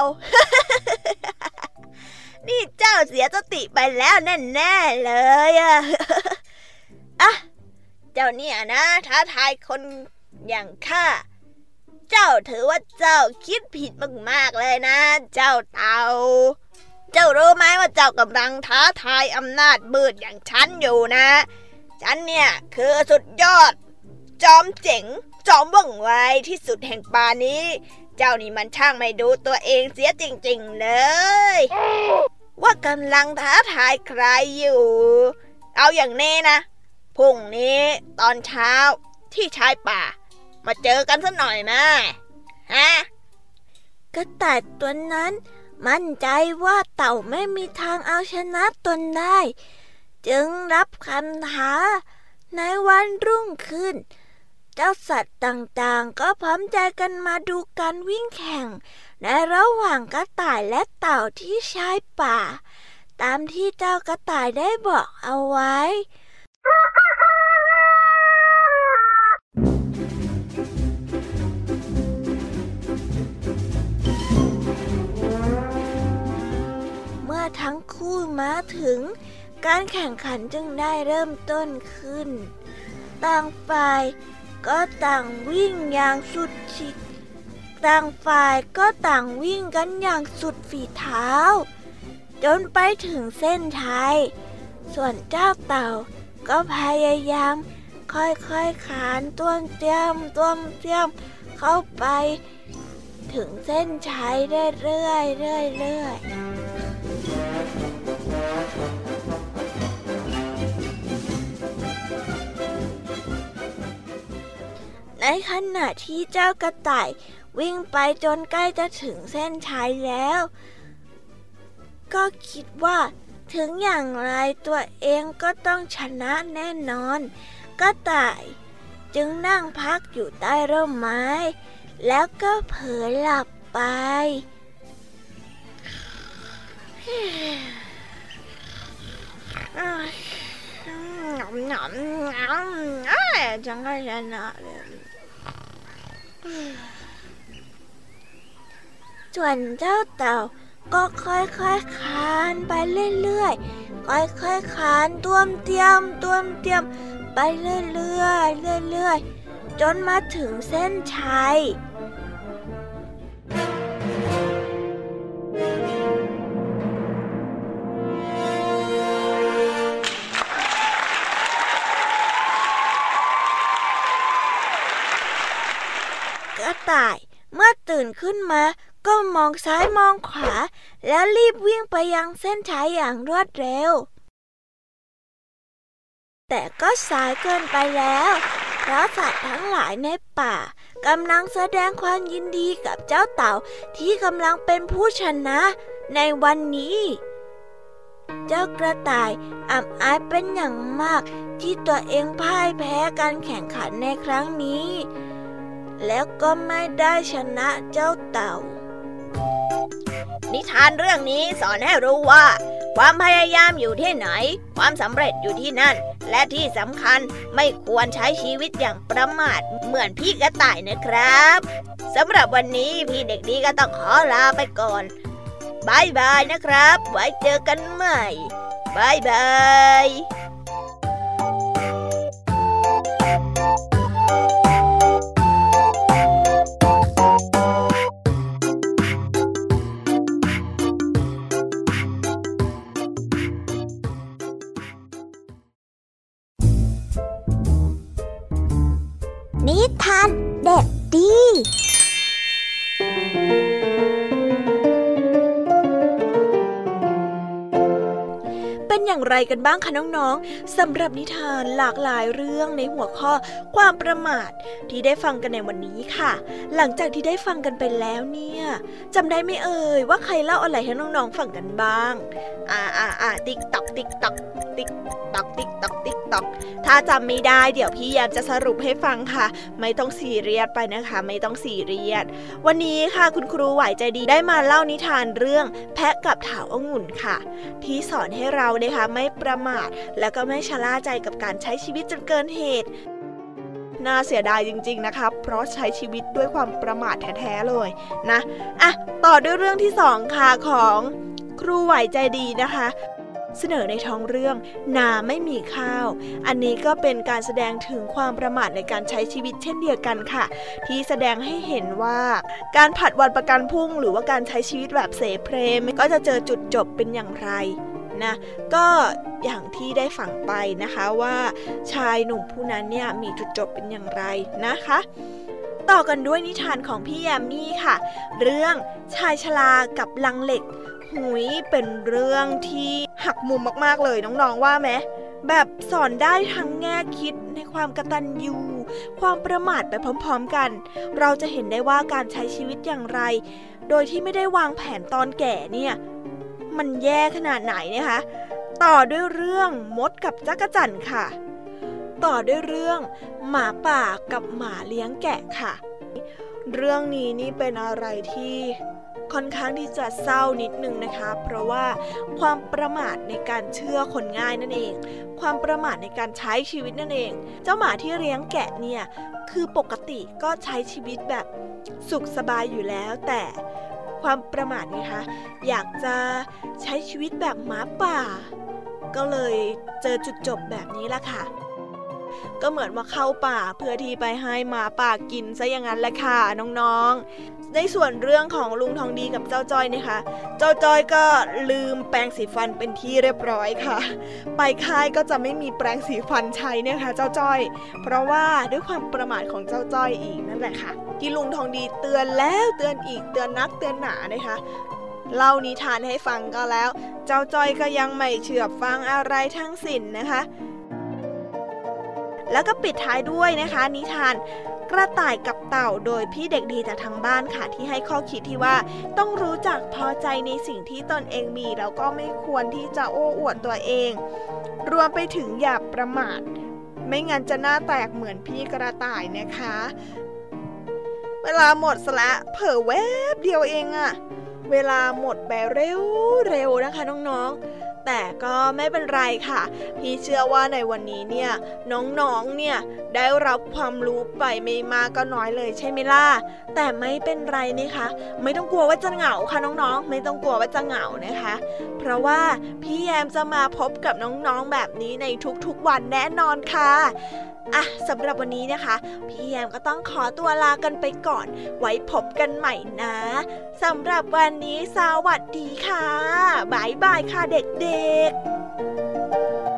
นี่เจ้าเสียสติไปแล้วแน่ๆเลยอะอะเจ้าเนี่ยนะท้าทายคนอย่างข้า เจ้าถือว่าเจ้าคิดผิดมากๆเลยนะ เจ้าเต่า เจ้ารู้ไหมว่าเจ้ากำลังท้าทายอำนาจมืดอย่างฉันอยู่นะ ฉันเนี่ยคือสุดยอด จอมเจ๋ง จอมว่องไวที่สุดแห่งป่านี้ เจ้านี่มันช่างไม่ดูตัวเองเสียจริงๆเลย ว่ากำลังท้าทายใครอยู่ เอาอย่างนี้นะพรุ่งนี้ตอนเช้าที่ชายป่า มาเจอกันสักหน่อยนะฮะกระต่ายตัวนั้นมั่นใจว่าเต่าไม่มีทางเอาชนะตนได้ จึงรับคำท้าในวันรุ่งขึ้น เจ้าสัตว์ต่างๆ ก็พร้อมใจกันมาดูการวิ่งแข่ง ในระหว่างกระต่ายและเต่าที่ชายป่า ตามที่เจ้ากระต่ายได้บอกเอาไว้ทั้งคู่มาถึง การแข่งขันจึงได้เริ่มต้นขึ้น ต่างฝ่าย ก็ต่างวิ่งอย่างสุดฉิดต่างฝ่ายก็ต่างวิ่งกันอย่างสุดฝีเท้า จนไปถึงเส้นชัย ส่วนเจ้าเต่าก็พยายาม ค่อยๆขานต้นเตี้ยมต้นเตี้ยมเข้าไป ถึงเส้นชัยเรื่อยๆเรื่อยๆ ในขณะที่เจ้ากระต่าย วิ่งไปจนใกล้จะถึงเส้นชัยแล้ว ก็คิดว่า ถึงอย่างไรตัวเองก็ต้องชนะแน่นอน กระต่าย จึงนั่งพักอยู่ใต้ร่มไม้ แล้วก็เผลอหลับไปหนอมหนอมจังก็ชนะเลย ส่วนเจ้าเต่าก็ค่อยๆคคานไปเรื่อยๆ ค่อยๆคคานต้วมเตียมต้วมเตียมไปเรื่อยๆ เรื่อยๆ จนมาถึงเส้นชัย ขึ้นมา ก็มองซ้ายมองขวา แล้วรีบวิ่งไปยังเส้นชัยอย่างรวดเร็ว แต่ก็สายเกินไปแล้วเพราะสัตว์ทั้งหลายในป่ากำลังแสดงความยินดีกับเจ้าเต่าที่กำลังเป็นผู้ชนะในวันนี้ เจ้ากระต่ายอับอายเป็นอย่างมากที่ตัวเองพ่ายแพ้การแข่งขันในครั้งนี้ แล้วก็ไม่ได้ชนะเจ้าเต่า นิทานเรื่องนี้สอนให้รู้ว่า ความพยายามอยู่ที่ไหน ความสำเร็จอยู่ที่นั่น และที่สำคัญไม่ควรใช้ชีวิตอย่างประมาทเหมือนพี่กระต่ายนะครับสำหรับวันนี้พี่เด็กดีก็ต้องขอลาไปก่อนบายบายนะครับ ไว้เจอกันใหม่บายบาย นิทานเด็กดี เป็นอย่างไรกันบ้างคะน้องๆสำหรับนิทานหลากหลายเรื่องในหัวข้อความประมาทที่ได้ฟังกันในวันนี้ค่ะ หลังจากที่ได้ฟังกันไปแล้วเนี่ยจำได้ไม่เอ่ยว่าใครเล่าอะไรให้น้องๆฟังกันบ้างอ่าอ่าอ่า tick tock tick tock tick tock tick tock tick tock ถ้าจำไม่ได้เดี๋ยวพี่แยมจะสรุปให้ฟังค่ะ ไม่ต้องสีเรียสไปนะคะ ไม่ต้องสีเรียสวันนี้ค่ะคุณครูไหวใจดีได้มาเล่านิทานเรื่อง แพะกับเถาองุ่นค่ะ ที่สอนให้เราได้นะคะไม่ประมาท แล้วก็ไม่ชะล่าใจกับการใช้ชีวิตจนเกินเหตุน่าเสียดายจริง ๆ นะคะ เพราะใช้ชีวิตด้วยความประมาทแท้ๆเลยนะอะต่อด้วยเรื่องที่สองค่ะของครูไหวใจดีนะคะ เสนอในท้องเรื่อง นาไม่มีข้าว อันนี้ก็เป็นการแสดงถึงความประมาทในการใช้ชีวิตเช่นเดียวกันค่ะ ที่แสดงให้เห็นว่า การผัดวันประกันพรุ่ง หรือว่าการใช้ชีวิตแบบเสเพลมก็จะเจอจุดจบเป็นอย่างไร นะก็อย่างที่ได้ฝังไปนะคะว่าชายหนุ่มผู้นั้นเนี่ยมีจุดจบเป็นอย่างไรนะคะต่อกันด้วยนิทานของพี่แยมมี่ค่ะ เรื่องชายชรากับลังเหล็ก หุยเป็นเรื่องที่หักมุมมากๆเลยน้องๆว่าไหมแบบสอนได้ทั้งแง่คิดในความกตัญญูความประมาทไปพร้อมๆกัน เราจะเห็นได้ว่าการใช้ชีวิตอย่างไร โดยที่ไม่ได้วางแผนตอนแก่เนี่ย มันแย่ขนาดไหนนะคะ ต่อด้วยเรื่องมดกับจักรจั่นค่ะ ต่อด้วยเรื่อง หมาป่ากับหมาเลี้ยงแกะค่ะ เรื่องนี้นี่เป็นอะไรที่ค่อนข้างที่จะเศร้านิดนึงนะคะ เพราะว่าความประมาทในการเชื่อคนง่ายนั่นเอง ความประมาทในการใช้ชีวิตนั่นเอง เจ้าหมาที่เลี้ยงแกะเนี่ยคือปกติก็ใช้ชีวิตแบบสุขสบายอยู่แล้ว แต่ ความประมาทไงคะอยากจะใช้ชีวิตแบบหมาป่า ก็เลยเจอจุดจบแบบนี้ละค่ะ ก็เหมือนว่าเข้าป่าเพื่อที่ไปให้หมาป่ากินซะอย่างนั้นแหละค่ะน้องๆ ในส่วนเรื่องของลุงทองดีกับเจ้าจ้อยนะคะ เจ้าจ้อยก็ลืมแปรงสีฟันเป็นที่เรียบร้อยค่ะ ไปค่ายก็จะไม่มีแปรงสีฟันใช้เนี่ยค่ะเจ้าจ้อย เพราะว่าด้วยความประมาทของเจ้าจ้อยอีกนั่นแหละค่ะ ที่ลุงทองดีเตือนแล้วเตือนอีกเตือนนักเตือนหนานะคะเล่านิทานให้ฟังก็แล้ว เจ้าจ้อยก็ยังไม่เชื่อฟังอะไรทั้งสิ้นนะคะ แล้วก็ปิดท้ายด้วยนะคะ นิทานกระต่ายกับเต่าโดยพี่เด็กดีจากทางบ้านค่ะที่ให้ข้อคิดที่ว่าต้องรู้จักพอใจในสิ่งที่ตนเองมี แล้วก็ไม่ควรที่จะโอ้อวดตัวเอง รวมไปถึงอย่าประมาท ไม่งั้นจะหน้าแตกเหมือนพี่กระต่ายนะคะ เวลาหมดสละเผลอแวบเดียวเองอะ เวลาหมดไปเร็วเร็วนะคะน้องๆ แต่ก็ไม่เป็นไรค่ะ พี่เชื่อว่าในวันนี้เนี่ยน้องๆ เนี่ยได้รับความรู้ไปไม่มากก็น้อยเลยใช่ไหมล่ะ แต่ไม่เป็นไรนะคะ ไม่ต้องกลัวว่าจะเหงาค่ะน้องๆ ไม่ต้องกลัวว่าจะเหงานะคะ เพราะว่าพี่แยมจะมาพบกับน้องๆ แบบนี้ในทุกๆวันแน่นอนค่ะอะสำหรับวันนี้นะคะ พี่แยมก็ต้องขอตัวลากันไปก่อน ไว้พบกันใหม่นะสำหรับวันนี้สวัสดีค่ะบายบายค่ะเด็กๆ